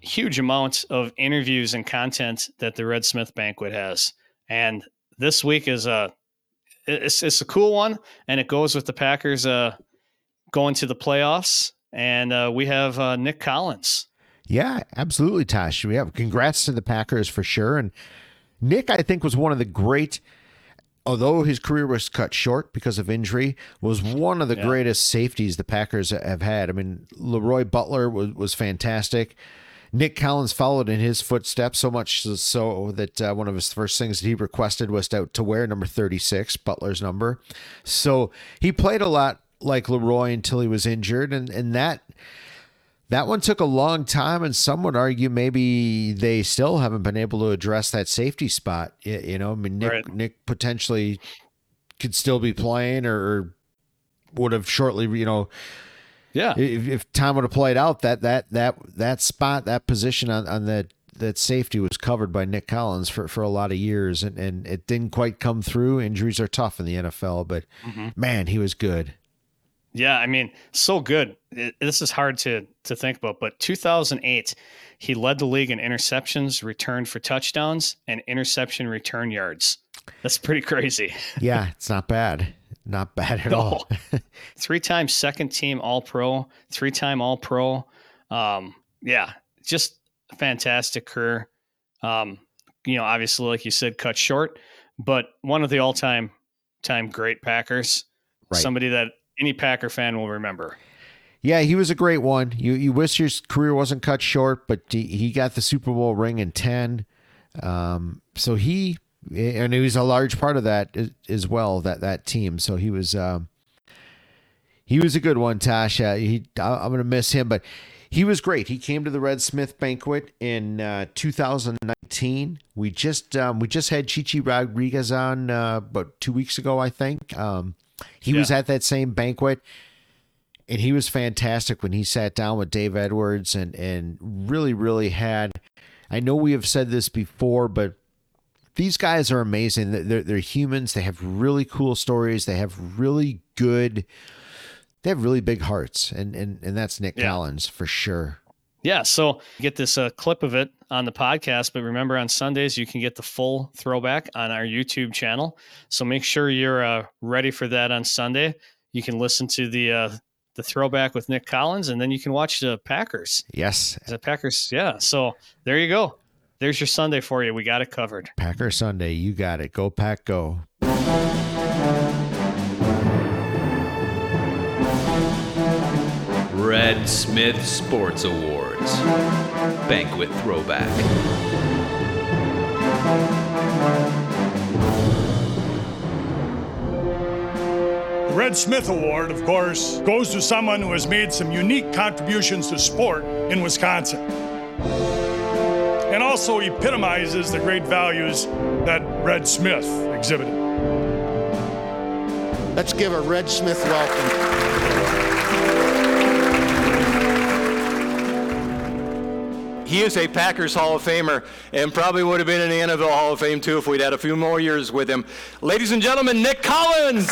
huge amount of interviews and content that the Red Smith Banquet has, and this week is a it's, it's a cool one, and it goes with the Packers uh, going to the playoffs, and uh, we have uh, Nick Collins. Yeah, absolutely, Tosh. We have congrats to the Packers for sure. And Nick, I think, was one of the great, although his career was cut short because of injury, was one of the Yeah. greatest safeties the Packers have had. I mean, Leroy Butler was, was fantastic. Nick Collins followed in his footsteps so much so that uh, one of his first things that he requested was to, to wear number 36, Butler's number. So he played a lot like Leroy until he was injured, and and that that one took a long time, and some would argue maybe they still haven't been able to address that safety spot. You know, I mean, Nick, Right. Nick potentially could still be playing, or, would have shortly, you know, Yeah, if, if time would have played out, that that that that spot, that position on on that that safety was covered by Nick Collins for, for a lot of years, and and it didn't quite come through. Injuries are tough in the NFL, but mm-hmm. man, he was good. Yeah, I mean, so good. It, this is hard to to think about, but 2008, he led the league in interceptions, returned for touchdowns, and interception return yards. That's pretty crazy. [LAUGHS] Yeah, it's not bad, not bad at all. [LAUGHS] Three time second team All Pro, three time All Pro. Um, yeah, just fantastic career. Um, you know, obviously, like you said, cut short, but one of the all time time great Packers. Right. Somebody that any Packer fan will remember. Yeah, he was a great one. You you wish his career wasn't cut short, but he, he got the Super Bowl ring in ten. Um, so he and he was a large part of that as- well. That that team. So he was um, he was a good one, Tosh. He I- I'm gonna miss him, but he was great. He came to the Red Smith banquet in uh, 2019. We just um, we just had Chi Chi Rodriguez on uh, about two weeks ago, I think. Um, he was at that same banquet and he was fantastic when he sat down with Dave Edwards and and really really had I know we have said this before but these guys are amazing. They're, they're humans. They have really cool stories. They have really good they have really big hearts. And and and that's Nick Yeah. Collins for sure Yeah, so get this uh, clip of it on the podcast, but remember on Sundays you can get the full throwback on our YouTube channel. So make sure you're uh, ready for that on Sunday. You can listen to the uh, the throwback with Nick Collins, and then you can watch the Packers. yes The Packers, yeah. So there you go. There's your Sunday for you. We got it covered. Packer Sunday you got it go pack go Red Smith Sports Awards. Banquet Throwback. The Red Smith Award, of course, goes to someone who has made some unique contributions to sport in Wisconsin. And also epitomizes the great values that Red Smith exhibited. Let's give a Red Smith welcome. He is a Packers Hall of Famer and probably would have been in the NFL Hall of Fame too if we'd had a few more years with him. Ladies and gentlemen, Nick Collins.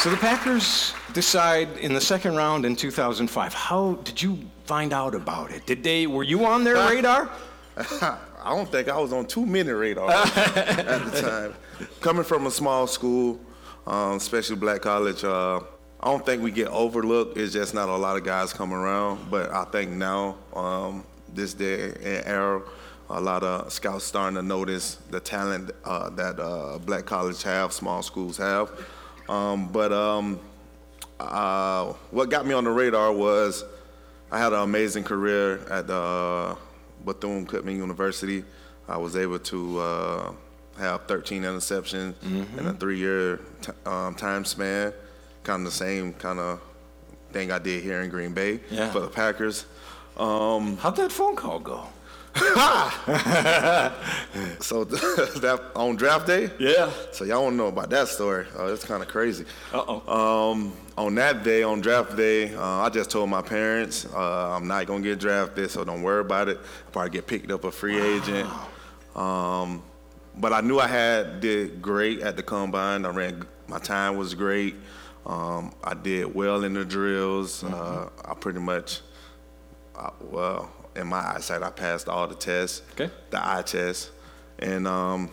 So the Packers decide in the second round in 2005. How did you find out about it? Did they were you on their [LAUGHS] radar? I don't think I was on too many radars at the [LAUGHS] time. Coming from a small school, um, especially black college, uh, I don't think we get overlooked. It's just not a lot of guys come around. But I think now, um, this day and era, a lot of scouts starting to notice the talent uh, that uh, black college have, small schools have. Um, but um, uh, what got me on the radar was I had an amazing career at uh, Bethune Cookman University. I was able to uh, have 13 interceptions in a three-year t- um, time span. Kind of the same kind of thing I did here in Green Bay Yeah. for the Packers. Um, How'd that phone call go? [LAUGHS] so [LAUGHS] that on draft day, Yeah. So y'all want to know about that story? Uh, it's kind of crazy. Uh-oh. Um, on that day, on draft day, uh, I just told my parents uh, I'm not gonna get drafted, so don't worry about it. I'll probably get picked up a free agent. Um, but I knew I had did great at the combine. I ran. My time was great. Um, I did well in the drills. Uh, I pretty much, I, well, in my eyesight, I passed all the tests. Okay. The eye test, and um,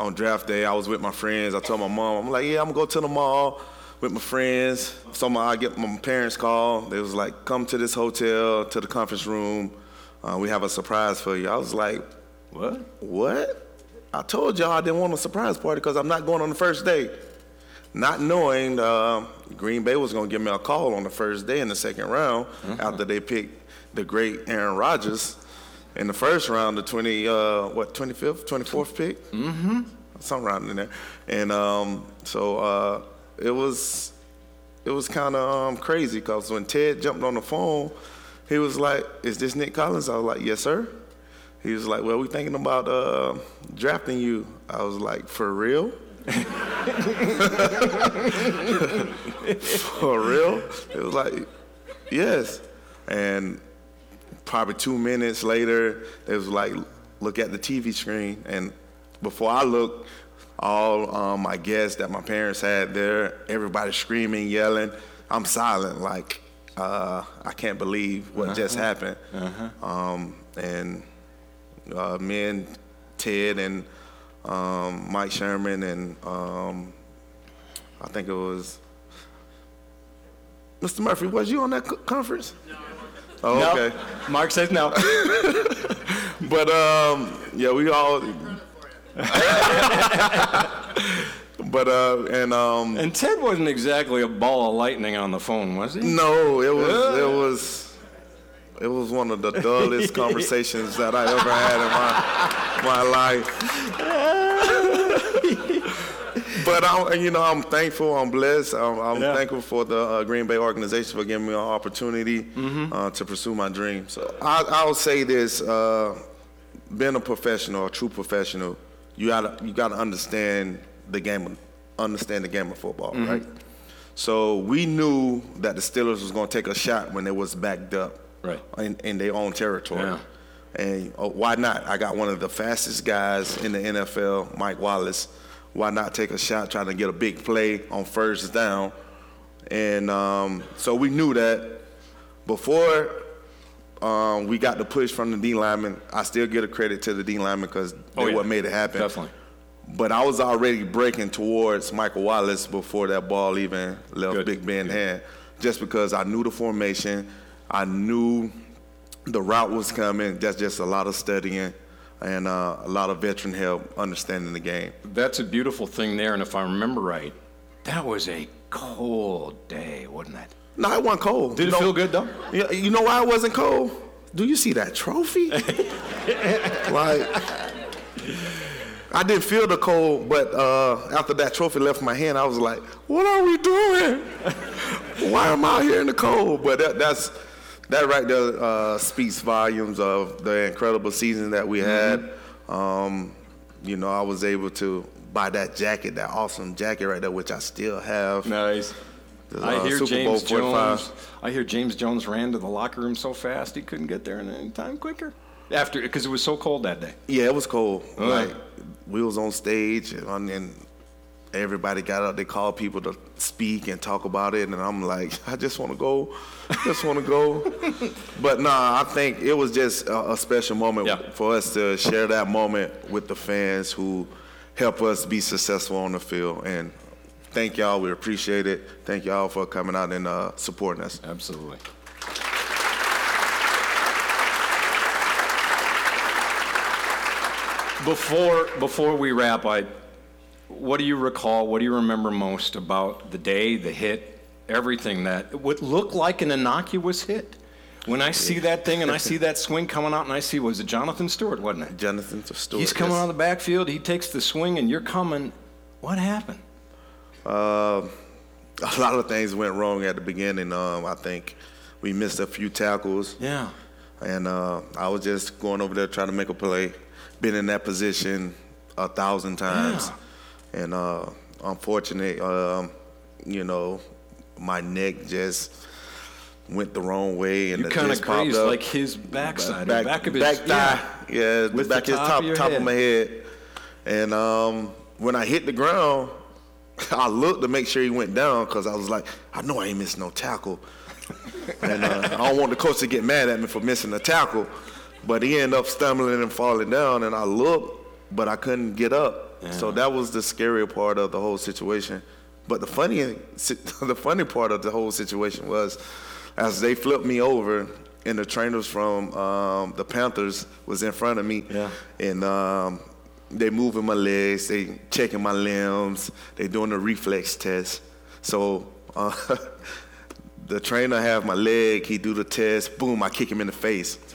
on draft day, I was with my friends. I told my mom, I'm like, yeah, I'm gonna go to the mall with my friends. So my, I get my parents call. They was like, come to this hotel, to the conference room. Uh, we have a surprise for you. I was like, What? what? I told y'all I didn't want a surprise party because I'm not going on the first day. Not knowing uh, Green Bay was going to give me a call on the first day in the second round after they picked the great Aaron Rodgers in the first round, the 20, uh, what, 25th, 24th pick? Mm-hmm. Something around in there. And um, so uh, it was it was kind of um, crazy because when Ted jumped on the phone, he was like, "Is this Nick Collins?" I was like, "Yes, sir." He was like, "Well, we thinking about uh, drafting you." I was like, "For real?" [LAUGHS] For real? It was like, "Yes." And probably two minutes later, it was like, "Look at the TV screen." And before I looked, all um, my guests that my parents had there, everybody screaming, yelling. I'm silent, like uh, I can't believe what just happened. Um, and uh, me and Ted and um, Mike Sherman and um, I think it was Mr. Murphy. Was you on that co- conference? No. Oh, No. okay. Mark says no. [LAUGHS] But um, yeah, we all. [LAUGHS] but uh, and um, and Ted wasn't exactly a ball of lightning on the phone, was he? no, it was it was it was one of the [LAUGHS] dullest conversations that I ever had in my my life. [LAUGHS] but I'm, you know, I'm thankful. I'm blessed. I'm, I'm Yeah. thankful for the uh, Green Bay organization for giving me an opportunity uh, to pursue my dream. So I, I'll say this: uh, being a professional, a true professional, you gotta you gotta understand the game, of, understand the game of football, right? So we knew that the Steelers was gonna take a shot when they was backed up, Right. in, in their own territory. Yeah. And oh, why not? I got one of the fastest guys in the NFL, Mike Wallace. Why not take a shot, trying to get a big play on first down? And um, so we knew that before um, we got the push from the D lineman. I still give a credit to the D lineman because they Oh, yeah. what made it happen. Definitely. But I was already breaking towards Michael Wallace before that ball even left Good. Big Ben's hand, just because I knew the formation, I knew the route was coming. That's just a lot of studying and uh, a lot of veteran help understanding the game. That's a beautiful thing there, and if I remember right, that was a cold day, wasn't it? No, it wasn't cold. Did You it know- feel good though? Yeah, you know why it wasn't cold? Do you see that trophy? [LAUGHS] like, I didn't feel the cold, but uh, after that trophy left my hand, I was like, "What are we doing? why am I here in the cold?" But that, that's that right there uh, speaks volumes of the incredible season that we had. Um, you know, I was able to buy that jacket, that awesome jacket right there, which I still have. Nice. The, I uh, hear Super James Jones. I hear James Jones ran to the locker room so fast he couldn't get there in any time quicker. After, because it was so cold that day. Yeah, it was cold. Uh. Like we was on stage and, and everybody got up. They called people to speak and talk about it, and I'm like, [LAUGHS] I just want to go, I just want to go. [LAUGHS] but nah, I think it was just a, a special moment Yeah. for us to share that moment with the fans who help us be successful on the field. And thank y'all. We appreciate it. Thank y'all for coming out and uh, supporting us. Absolutely. Before before we wrap, I what do you recall? What do you remember most about the day, the hit, everything that would look like an innocuous hit. When I see that thing and I see that swing coming out, and I see was it Jonathan Stewart, wasn't it? Jonathan Stewart. He's coming yes. out of the backfield. He takes the swing, and you're coming. What happened? Uh, [LAUGHS] a lot of things went wrong at the beginning. Um, I think we missed a few tackles. Yeah. And uh, I was just going over there trying to make a play. Been in that position a thousand times. And uh, unfortunate, um, you know, my neck just went the wrong way and You it kind of just popped grazed up. like his backside, back, the back of his back thigh. Yeah, With the the back his top top of top head. of my head. And um, when I hit the ground, [LAUGHS] I looked to make sure he went down because I was like, I know I ain't missing no tackle. [LAUGHS] and uh, I don't want the coach to get mad at me for missing a tackle. But he ended up stumbling and falling down, and I looked, but I couldn't get up. So that was the scarier part of the whole situation. But the funny, [LAUGHS] the funny part of the whole situation was, as they flipped me over, and the trainers from um, the Panthers was in front of me, Yeah. and um, they moving my legs, they checking my limbs, they doing the reflex test. So uh, [LAUGHS] the trainer have my leg, he do the test, boom, I kick him in the face. [LAUGHS]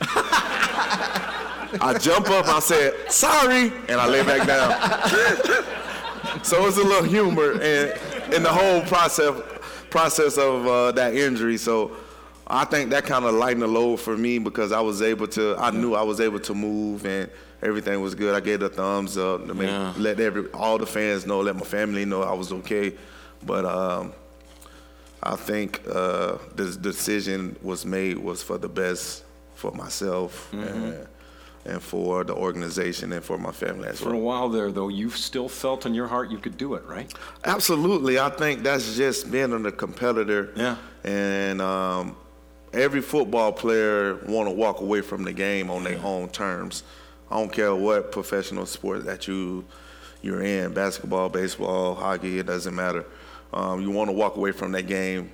I jump up, I said, sorry, and I lay back down. so it's a little humor and in the whole process process of uh, that injury. So I think that kind of lightened the load for me because I was able to, I knew I was able to move and everything was good. I gave the thumbs up to make, Yeah. let every all the fans know, let my family know I was okay. But um, I think uh, the decision was made was for the best for myself Mm-hmm. and, and for the organization and for my family as For a well. while there, though, you still felt in your heart you could do it, right? Absolutely, I think that's just being a competitor. Yeah. And um, every football player want to walk away from the game on their own terms. I don't care what professional sport that you you're in, basketball, baseball, hockey, it doesn't matter. Um, you want to walk away from that game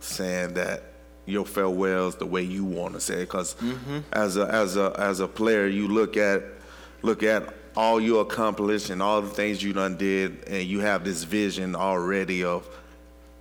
saying that your farewells the way you want to say it, because mm-hmm. as a as a as a player, you look at look at all you accomplished and all the things you done did, and you have this vision already of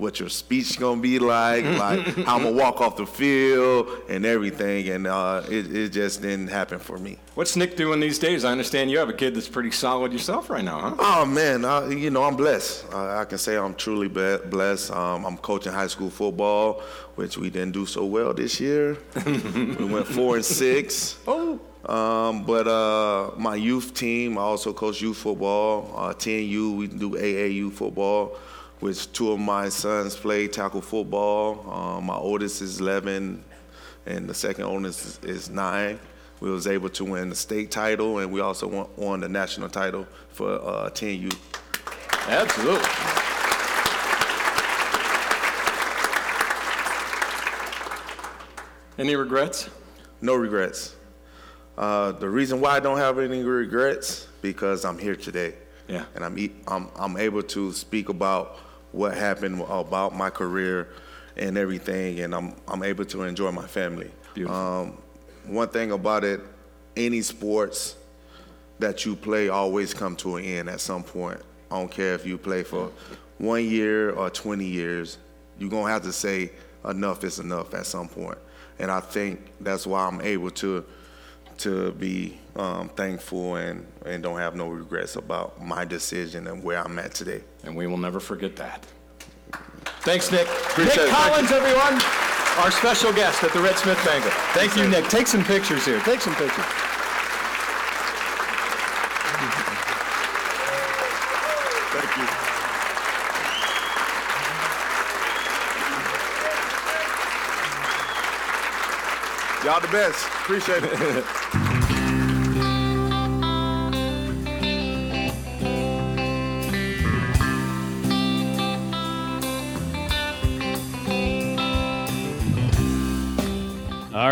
what your speech gonna be like, like [LAUGHS] how I'm gonna walk off the field and everything, and uh, it, it just didn't happen for me. What's Nick doing these days? I understand you have a kid that's pretty solid yourself right now, huh? Oh man, I, you know I'm blessed. Uh, I can say I'm truly blessed. Um, I'm coaching high school football, which we didn't do so well this year. [LAUGHS] we went four and six. Oh. Um, but uh, my youth team, I also coach youth football. Uh, 10U, we do AAU football, which two of my sons play tackle football. Um, my oldest is 11, and the second oldest is, is nine. We was able to win the state title, and we also won, won the national title for uh, 10U. Absolutely. Any regrets? No regrets. Uh, the reason why I don't have any regrets because I'm here today. Yeah. And I'm, I'm I'm able to speak about what happened about my career and everything, and I'm I'm able to enjoy my family. Um, one thing about it, any sports that you play always come to an end at some point. I don't care if you play for one year or 20 years. You're gonna have to say enough is enough at some point. And I think that's why I'm able to to be um, thankful and, and don't have no regrets about my decision and where I'm at today. And we will never forget that. Thanks, Nick. Appreciate Nick it. Thank Collins, everyone, our special guest at the Red Smith Banquet. Thank you, Nick. Take some pictures here. Take some pictures. Thank you. Y'all the best. Appreciate it. [LAUGHS]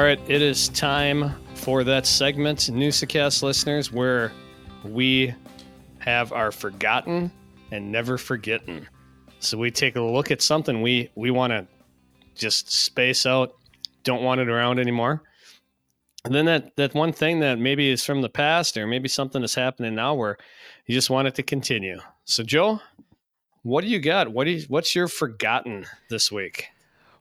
right, it is time for that segment, Newsacast listeners, where we have our forgotten and never forgotten. So we take a look at something we we want to just space out, don't want it around anymore. And then that that one thing that maybe is from the past or maybe something that's happening now where you just want it to continue. So Joe, what do you got? What do you, what's your forgotten this week?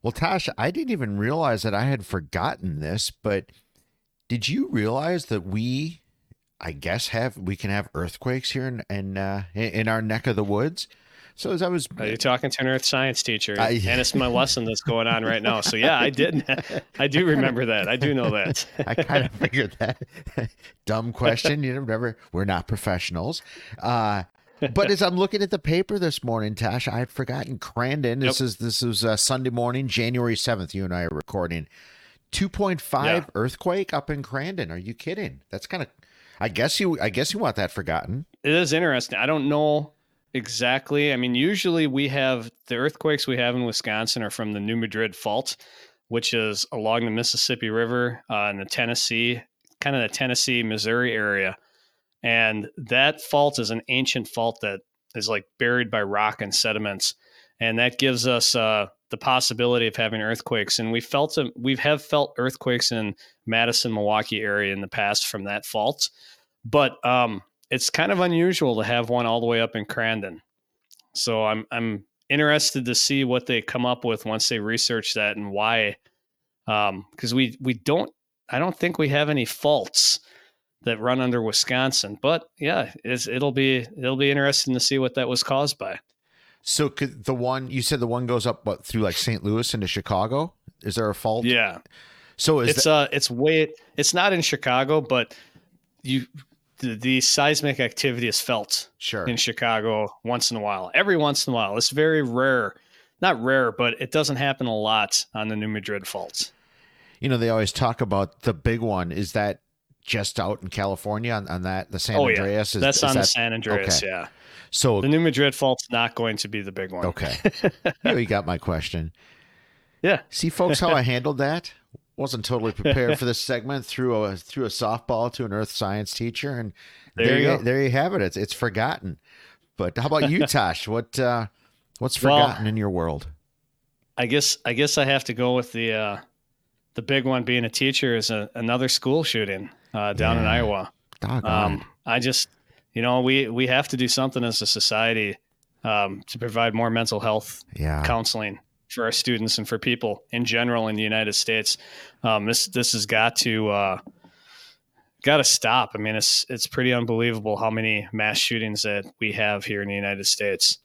Well, Tosh, I didn't even realize that I had forgotten this, but did you realize that we, I guess, have we can have earthquakes here in in, uh, in our neck of the woods? So as I was, Are you talking to an earth science teacher? I- and it's my lesson that's going on right now. So yeah, I did. [LAUGHS] I do remember that. I do know that. [LAUGHS] I kind of figured that. [LAUGHS] Dumb question. You know, never. We're not professionals. Uh, but as I'm looking at the paper this morning, Tash, I had forgotten Crandon. This Yep. is this is uh, Sunday morning, January seventh. You and I are recording. Two point five Yeah. earthquake up in Crandon. Are you kidding? That's kind of. I guess you. I guess you want that forgotten. It is interesting. I don't know exactly. I mean, usually we have the earthquakes we have in Wisconsin are from the New Madrid Fault, which is along the Mississippi River uh, in the Tennessee, kind of the Tennessee, Missouri area. And that fault is an ancient fault that is like buried by rock and sediments. And that gives us uh, the possibility of having earthquakes. And we felt them, we have felt earthquakes in Madison, Milwaukee area in the past from that fault. But um, it's kind of unusual to have one all the way up in Crandon. So I'm I'm interested to see what they come up with once they research that and why. Because we we don't I don't think we have any faults that run under Wisconsin. But yeah, it's, it'll be it'll be interesting to see what that was caused by. So could the one you said the one goes up what, through like St. Louis into Chicago? Is there a fault? Yeah, So is it's that, uh it's way it's not in Chicago, but you the, the seismic activity is felt sure. in Chicago once in a while. Every once in a while. It's very rare. Not rare, but it doesn't happen a lot on the New Madrid faults. you know they always talk about the big one. Is that just out in California on, on that the San oh yeah, Andreas? Is, that's is on the San Andreas. okay. Yeah, So the New Madrid fault's not going to be the big one. okay, you, [LAUGHS] you got my question. Yeah, See, folks, how I [LAUGHS] handled that. Wasn't totally prepared for this segment. Threw a threw a softball to an earth science teacher, and There there, you there you have it. It's it's forgotten. But how about you, [LAUGHS] Tosh? What uh, what's Well- forgotten in your world? I guess I guess I have to go with the uh, the big one being a teacher is a, another school shooting uh, down in Iowa. Um. I just, you know, we we have to do something as a society um, to provide more mental health Yeah. counseling for our students and for people in general in the United States. Um, this this has got to uh, got to stop. I mean, it's it's pretty unbelievable how many mass shootings that we have here in the United States.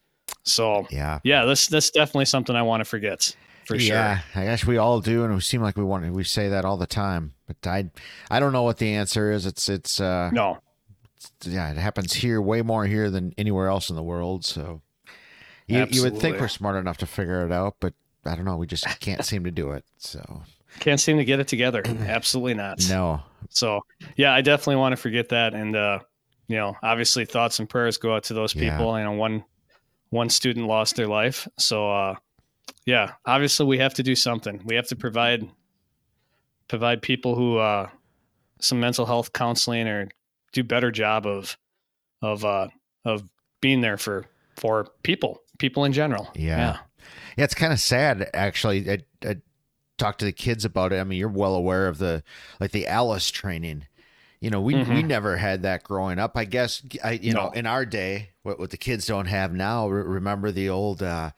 So Yeah. yeah, this that's definitely something I want to forget for yeah, sure. I guess we all do, and we seem like we want we say that all the time. But I, I don't know what the answer is. It's it's uh, No, yeah, it happens here way more here than anywhere else in the world. So you, you would think we're smart enough to figure it out, but I don't know. We just can't seem to do it. So can't seem to get it together. [CLEARS THROAT] Absolutely not. no, So yeah, I definitely want to forget that. And uh, you know, obviously thoughts and prayers go out to those Yeah. people. You know, one one student lost their life. So uh yeah, obviously we have to do something. We have to provide provide people who uh some mental health counseling or do better job of of uh of being there for for people, people in general. Yeah. Yeah, it's kind of sad actually. I, I talked to the kids about it. I mean, you're well aware of the like the Alice training. You know, we we Mhm. never had that growing up. I guess I you know in our day, what what the kids don't have now. re- Remember the old uh,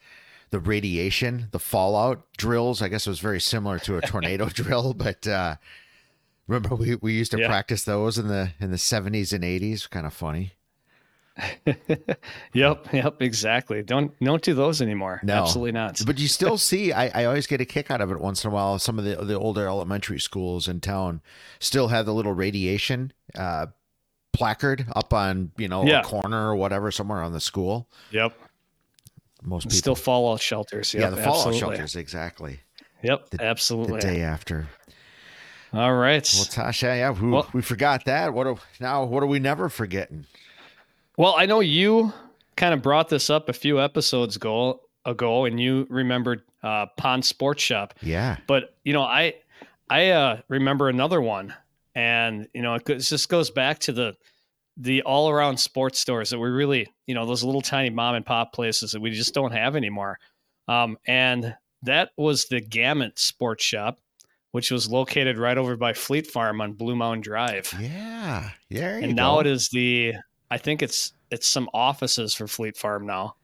the radiation, the fallout drills. I guess it was very similar to a tornado [LAUGHS] drill, but uh, remember we, we used to Yeah. practice those in the in the 70s and 80s. Kind of funny. [LAUGHS] Yep, yep, exactly. Don't don't do those anymore. No. Absolutely not. But you still [LAUGHS] see, I, I always get a kick out of it once in a while. Some of the the older elementary schools in town still have the little radiation uh, placard up on you know Yeah. a corner or whatever somewhere on the school. Yep. Most people, Still fallout shelters. Yep, yeah, the fallout absolutely. shelters exactly. Yep, The- absolutely. The day after. All right. Well, Tosh, yeah, we, Well- we forgot that. What are, now? What are we never forgetting? Well, I know you kind of brought this up a few episodes ago, ago and you remembered uh, Pond Sports Shop. Yeah, But you know, I I uh, remember another one, and you know, it it just goes back to the the all around sports stores that we really, you know, those little tiny mom and pop places that we just don't have anymore. Um, and that was the Gamut Sports Shop, which was located right over by Fleet Farm on Blue Mountain Drive. yeah, yeah. and go. now it is the I think it's it's some offices for Fleet Farm now.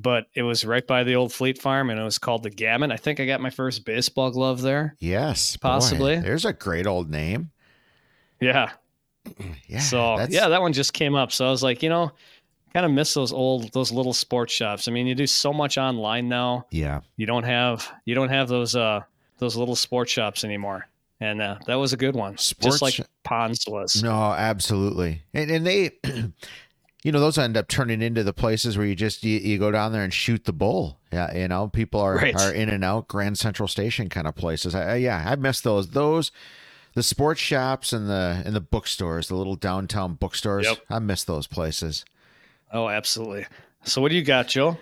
but it was right by the old Fleet Farm, and it was called the Gamut. I think I got my first baseball glove there. Yes, boy, Possibly. there's a great old name. Yeah. [CLEARS THROAT] Yeah. so that's- yeah, that one just came up. So I was like, you know, kind of miss those old those little sports shops. I mean, you do so much online now. yeah. You don't have you don't have those uh those little sports shops anymore. And uh, that was a good one, Sports- just like Ponds was. No, absolutely. And and they [CLEARS THROAT] you know, those end up turning into the places where you just you, you go down there and shoot the bull. Yeah, you know, people are Right. are in and out Grand Central Station kind of places. I, I- yeah, I miss those. Those the sports shops and the and the bookstores, the little downtown bookstores. Yep. I miss those places. Oh, absolutely. So what do you got, Joe?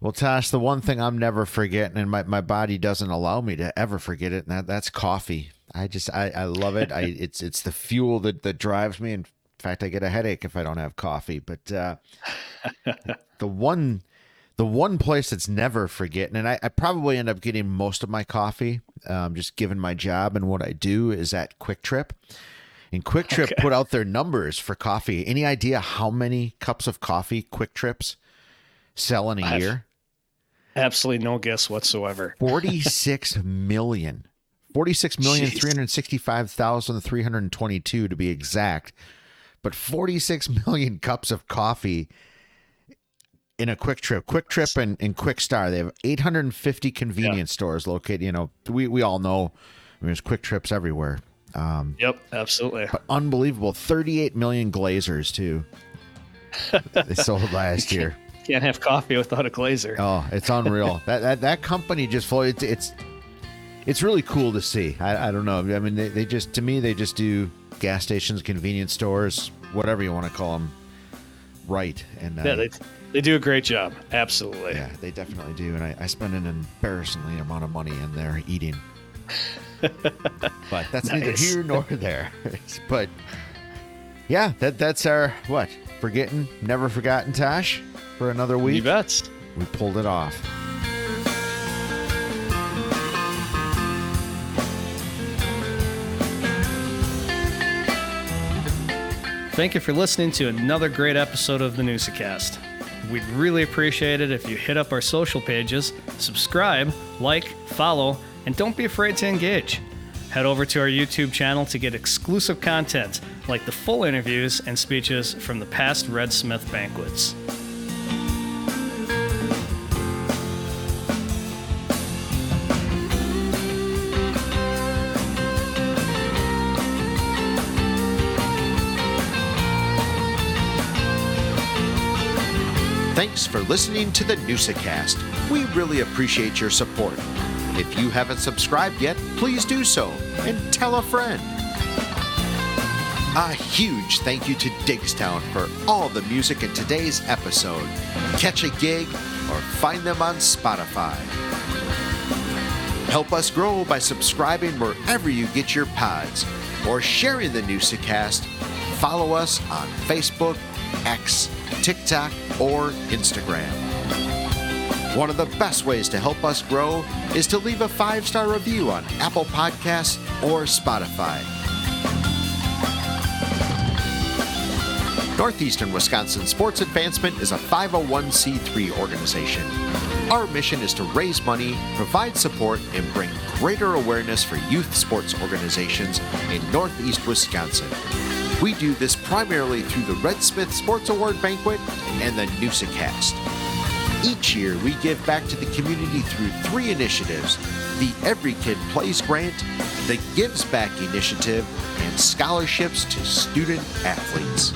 Well, Tosh, the one thing I'm never forgetting, and my, my body doesn't allow me to ever forget it, and that, that's coffee. I just I, I love it. I [LAUGHS] it's it's the fuel that, that drives me. In fact, I get a headache if I don't have coffee. But uh, [LAUGHS] the one the one place that's never forgetting, and I, I probably end up getting most of my coffee, um, just given my job and what I do, is at Kwik Trip. And Kwik Trip put out their numbers for coffee. Any idea how many cups of coffee Kwik Trips sell in a I've- year? Absolutely no guess whatsoever. 46 [LAUGHS] million. 46 million Jeez. 365,322 to be exact. But 46 million cups of coffee in a Kwik Trip. Kwik Trip and, and Kwik Star. They have 850 convenience stores located. You know, we, we all know I mean, there's Kwik Trips everywhere. Um, Yep, absolutely. unbelievable. 38 million glazers, too. [LAUGHS] they sold last year. Can't have coffee without a glazer. Oh, it's unreal. [LAUGHS] that, that that company just flow. It's it's it's really cool to see. I, I don't know. I mean, they, they just to me they just do gas stations, convenience stores, whatever you want to call them, right. And uh, Yeah, they they do a great job. Absolutely. yeah, they definitely do. And I, I spend an embarrassingly amount of money in there eating. [LAUGHS] but that's neither here nor there. [LAUGHS] but yeah, that that's our what forgetting, never forgotten, Tosh, for another week. You bet. We pulled it off. Thank you for listening to another great episode of the Newsacast. We'd really appreciate it if you hit up our social pages, subscribe, like, follow, and don't be afraid to engage. Head over to our YouTube channel to get exclusive content like the full interviews and speeches from the past Red Smith banquets. Thanks for listening to the Newsacast. We really appreciate your support. If you haven't subscribed yet, please do so and tell a friend. A huge thank you to Diggstown for all the music in today's episode. Catch a gig or find them on Spotify. Help us grow by subscribing wherever you get your pods or sharing the Newsacast. Follow us on Facebook, X, TikTok, or Instagram. One of the best ways to help us grow is to leave a five star review on Apple Podcasts or Spotify. Northeastern Wisconsin Sports Advancement is a 501c3 organization. Our mission is to raise money, provide support, and bring greater awareness for youth sports organizations in Northeast Wisconsin. We do this primarily through the Red Smith Sports Award Banquet and the Newsacast. Each year, we give back to the community through three initiatives the Every Kid Plays Grant, the Gives Back Initiative, and scholarships to student athletes.